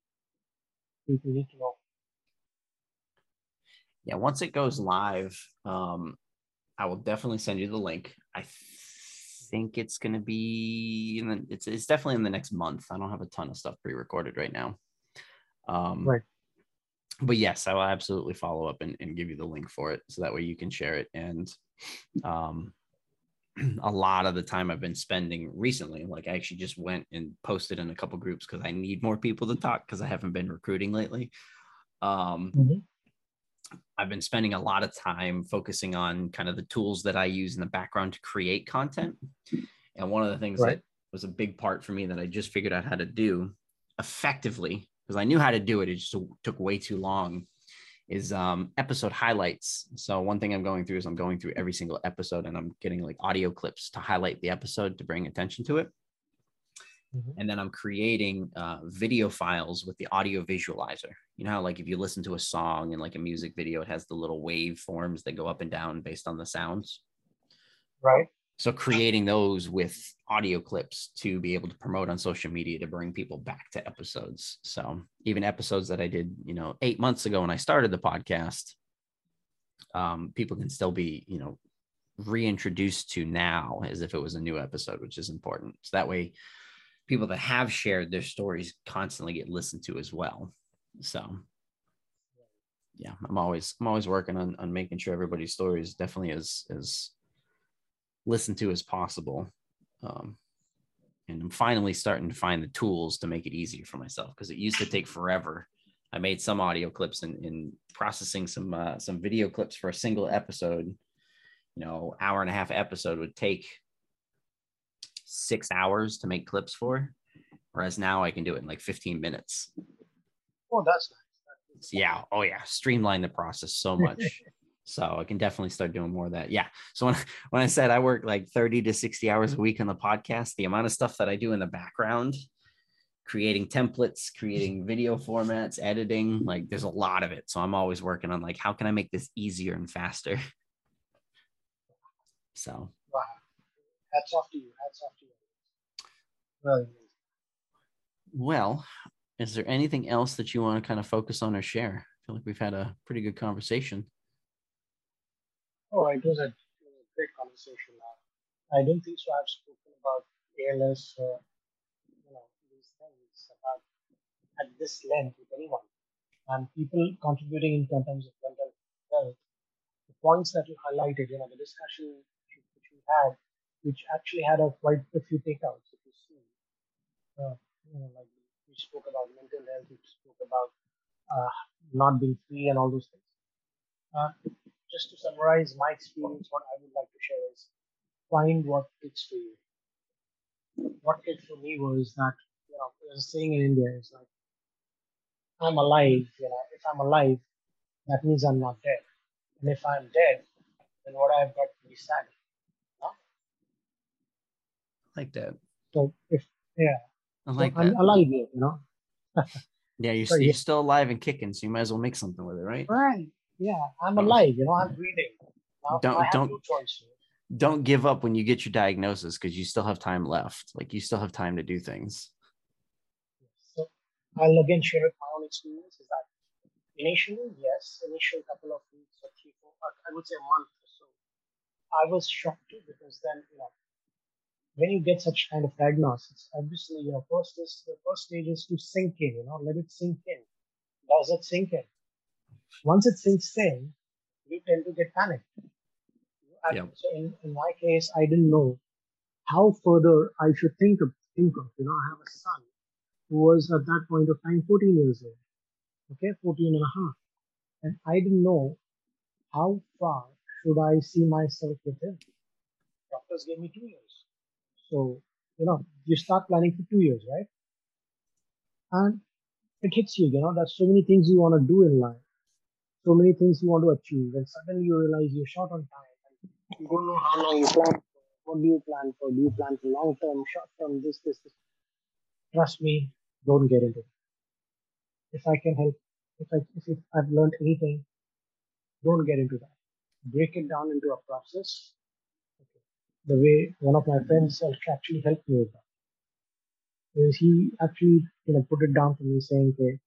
Speaker 2: People need to know.
Speaker 1: Yeah, once it goes live, um, I will definitely send you the link. I think it's going to be in the, it's it's definitely in the next month. I don't have a ton of stuff pre-recorded right now. Um, right. But yes, I will absolutely follow up and, and give you the link for it, so that way you can share it. And um, a lot of the time I've been spending recently. Like I actually just went and posted in a couple groups because I need more people to talk because I haven't been recruiting lately. Um, mm-hmm. I've been spending a lot of time focusing on kind of the tools that I use in the background to create content. And one of the things right. that was a big part for me that I just figured out how to do effectively because I knew how to do it. It just took way too long is um, episode highlights. So one thing I'm going through is I'm going through every single episode and I'm getting like audio clips to highlight the episode to bring attention to it. Mm-hmm. And then I'm creating uh, video files with the audio visualizer. You know how, like, if you listen to a song and like a music video, it has the little wave forms that go up and down based on the sounds.
Speaker 2: Right.
Speaker 1: So creating those with audio clips to be able to promote on social media to bring people back to episodes. So even episodes that I did, you know, eight months ago when I started the podcast, um, people can still be, you know, reintroduced to now as if it was a new episode, which is important. So that way people that have shared their stories constantly get listened to as well. So yeah, I'm always I'm always working on on making sure everybody's story is definitely as as listened to as possible. Um, and I'm finally starting to find the tools to make it easier for myself because it used to take forever. I made some audio clips and in, in processing some uh, some video clips for a single episode. You know, hour and a half episode would take six hours to make clips for, whereas now I can do it in like 15 minutes.
Speaker 2: Oh, that's nice.
Speaker 1: Yeah. Oh, yeah. Streamline the process so much. so I can definitely start doing more of that. Yeah. So when when I said I work like 30 to 60 hours a week on the podcast, the amount of stuff that I do in the background, creating templates, creating video formats, editing, like there's a lot of it. So I'm always working on like how can I make this easier and faster. So.
Speaker 2: Hats off to you. Hats off to you. Really
Speaker 1: Well, is there anything else that you want to kind of focus on or share? I feel like we've had a pretty good conversation.
Speaker 2: Oh, it was a, great conversation. I don't think so. I've spoken about ALS or uh, you know these things about at this length with anyone, and people contributing in terms of mental health. The points that you highlighted, you know, the discussion which we had which actually had a quite a few takeouts. If you see, uh, you know, like we spoke about mental health, we spoke about uh, not being free and all those things. Uh, just to summarize my experience, what I would like to share is find what fits for you. What fit for me was that, you know, there's a saying in India is like, I'm alive, you know, if I'm alive, that means I'm not dead. And if I'm dead, then what I've got to be sad
Speaker 1: like that.
Speaker 2: So if yeah,
Speaker 1: I like
Speaker 2: so that. I'm alive here, you know.
Speaker 1: yeah, you're, you're still alive and kicking, so you might as well make something with it, right?
Speaker 2: Right. Yeah, I'm alive. You know, I'm breathing. Now,
Speaker 1: don't don't no don't give up when you get your diagnosis because you still have time left. Like you still have time to do things.
Speaker 2: So I'll again share my own experience. Is that initially, yes, initial couple of weeks or three, four, I would say a month or so, I was shocked too because then you know when you get such kind of diagnosis, obviously your first is the first stage is to sink in, you know, let it sink in. Does it sink in? Once it sinks in, you tend to get panicked. Yeah. So in, in my case, I didn't know how further I should think of think of. You know, I have a son who was at that point of time 14 years old. Okay, 14 and a half. And I didn't know how far should I see myself with him. Doctors gave me two years. So, you know, you start planning for two years, right? And it hits you, you know, there's so many things you want to do in life, so many things you want to achieve, and suddenly you realize you're short on time you don't know how long you plan for. What do you plan for? Do you plan for long term, short term, this, this, this? Trust me, don't get into it. If I can help, if I if I've learned anything, don't get into that. Break it down into a process the way one of my friends actually helped me with that. Is he actually you know put it down for me saying, okay,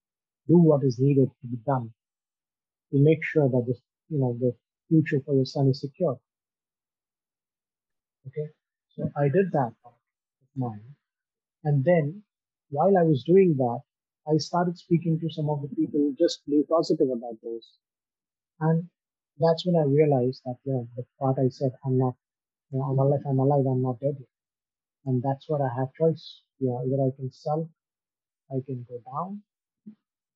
Speaker 2: do what is needed to be done to make sure that this you know the future for your son is secure. Okay, so I did that part of mine, and then while I was doing that, I started speaking to some of the people just be positive about those, and that's when I realized that you know the part I said I'm not you know, I'm alive, I'm alive, I'm not dead yet. And that's what I have choice. Yeah, either I can sell, I can go down,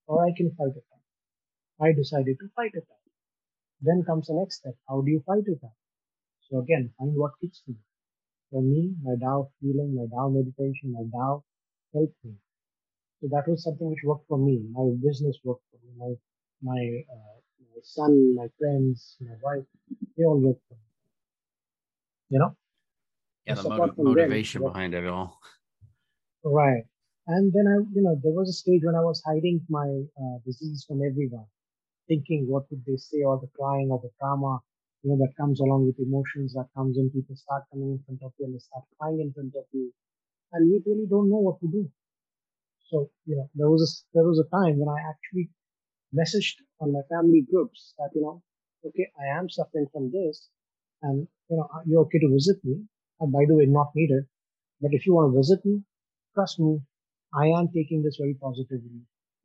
Speaker 2: or I can fight it out. I decided to fight it out. Then comes the next step. How do you fight it out? So again, find what fits you. For me, my Tao healing, my Tao meditation, my Tao helped me. So that was something which worked for me. My business worked for me. My my, uh, my son, my friends, my wife, they all worked for me you know
Speaker 1: yeah the motiv- motivation them, behind it all
Speaker 2: Right. And then I, you know, there was a stage when I was hiding my uh, disease from everyone, thinking what would they say, or the crying, or the trauma, you know, that comes along with emotions that comes in. People start coming in front of you and they start crying in front of you, and you really don't know what to do. So, you know, there was a there was a time when I actually messaged on my family groups that you know, okay, I am suffering from this, and you know, you're okay to visit me. And by the way, not needed. But if you want to visit me, trust me, I am taking this very positively.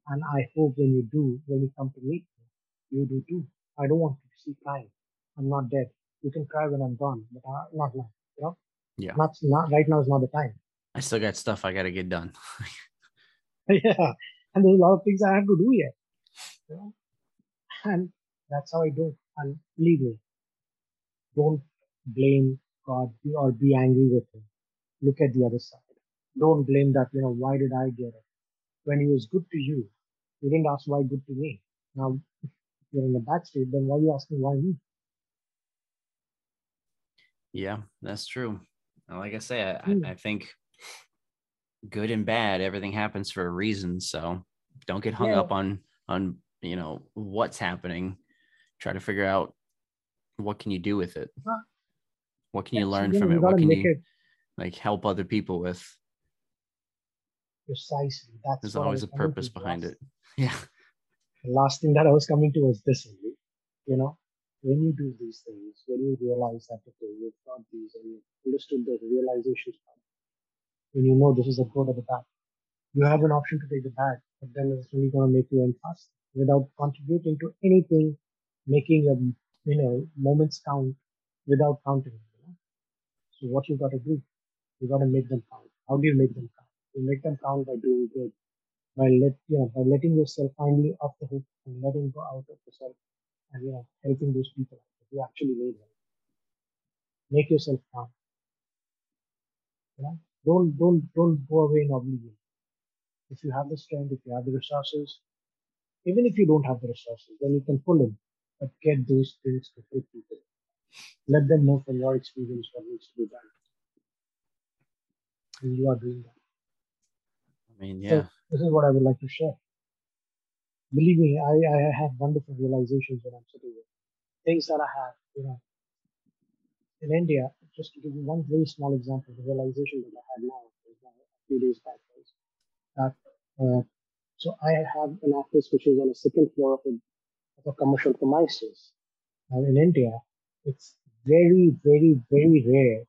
Speaker 2: And I hope when you do, when you come to meet me, you do too. I don't want to see crying. I'm not dead. You can cry when I'm gone, but uh, not now. You know?
Speaker 3: Yeah.
Speaker 2: Not, not right now is not the time.
Speaker 3: I still got stuff I got to get done.
Speaker 2: yeah. And there's a lot of things I have to do yet. You know? And that's how I do it. And believe me, don't blame God or be angry with Him. Look at the other side. Don't blame that, you know, why did I get it? When He was good to you, you didn't ask why good to me. Now, if you're in a bad state, then why are you asking why me?
Speaker 3: Yeah, that's true. Like I say, I, mm. I think good and bad, everything happens for a reason. So don't get hung yeah. up on on you know what's happening. Try to figure out what can you do with it. What can you learn from it? What can you it, like help other people with?
Speaker 2: Precisely. That's
Speaker 3: there's always a purpose behind it. Yeah.
Speaker 2: The last thing that I was coming to was this, only. you know, when you do these things, when you realize that okay, you've got these and you've understood the realizations, when you know this is a good or the bad, you have an option to take the bad, but then it's only going to make you end fast without contributing to anything, making a you know moments count without counting. You know? So what you got to do, you got to make them count. How do you make them count? You make them count by doing good, by let you know by letting yourself finally off the hook and letting go out of yourself and you know helping those people who actually need help. Make yourself count. Don't don't don't go away in oblivion. If you have the strength, if you have the resources, even if you don't have the resources, then you can pull in, but get those things to help people. Let them know from your experience what needs to be done. And you are doing that.
Speaker 3: I mean, yeah.
Speaker 2: So this is what I would like to share believe me, I, I have wonderful realizations when I'm sitting here. things that I have, you know, in India, just to give you one very small example, of the realization that I had now, a few days back, was that, uh, so I have an office which is on the second floor of a, a commercial premises. In India, it's very, very, very rare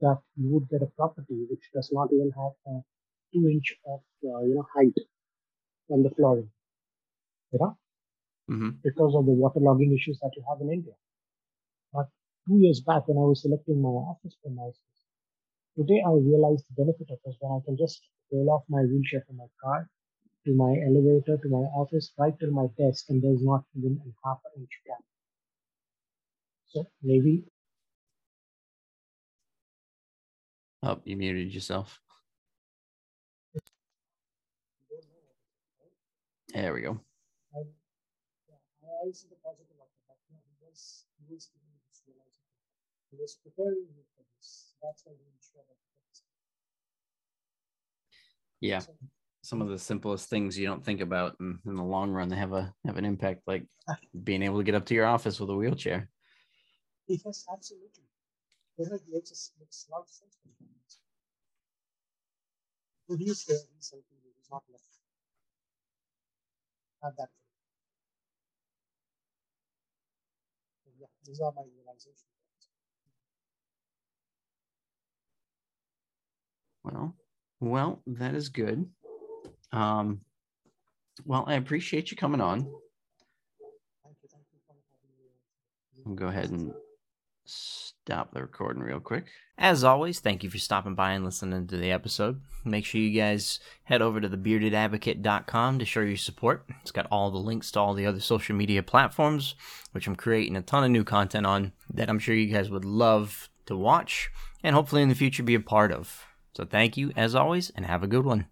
Speaker 2: that you would get a property which does not even have a two inch of, uh, you know, height on the flooring you know,
Speaker 3: mm-hmm.
Speaker 2: because of the waterlogging issues that you have in India. But two years back, when I was selecting my office premises, today I realized the benefit of this when I can just roll off my wheelchair from my car to my elevator to my office right till my desk, and there's not even a half an inch gap. So maybe.
Speaker 3: Oh, you muted yourself. There we go. I see the positive of it. But no, he was he was giving me this realization. He was preparing me for this. That's why he ensured that Yeah. So, some of the simplest things you don't think about in, in the long run they have a have an impact like being able to get up to your office with a wheelchair.
Speaker 2: Yes absolutely. It makes, makes a lot of sense he's here he's something he's not left. Have that yeah, these are my realizations.
Speaker 3: Well, well, that is good. Um, well, I appreciate you coming on. I'll go ahead and stop the recording real quick.
Speaker 1: As always, thank you for stopping by and listening to the episode. Make sure you guys head over to thebeardedadvocate.com to show your support. It's got all the links to all the other social media platforms, which I'm creating a ton of new content on that I'm sure you guys would love to watch and hopefully in the future be a part of. So thank you as always and have a good one.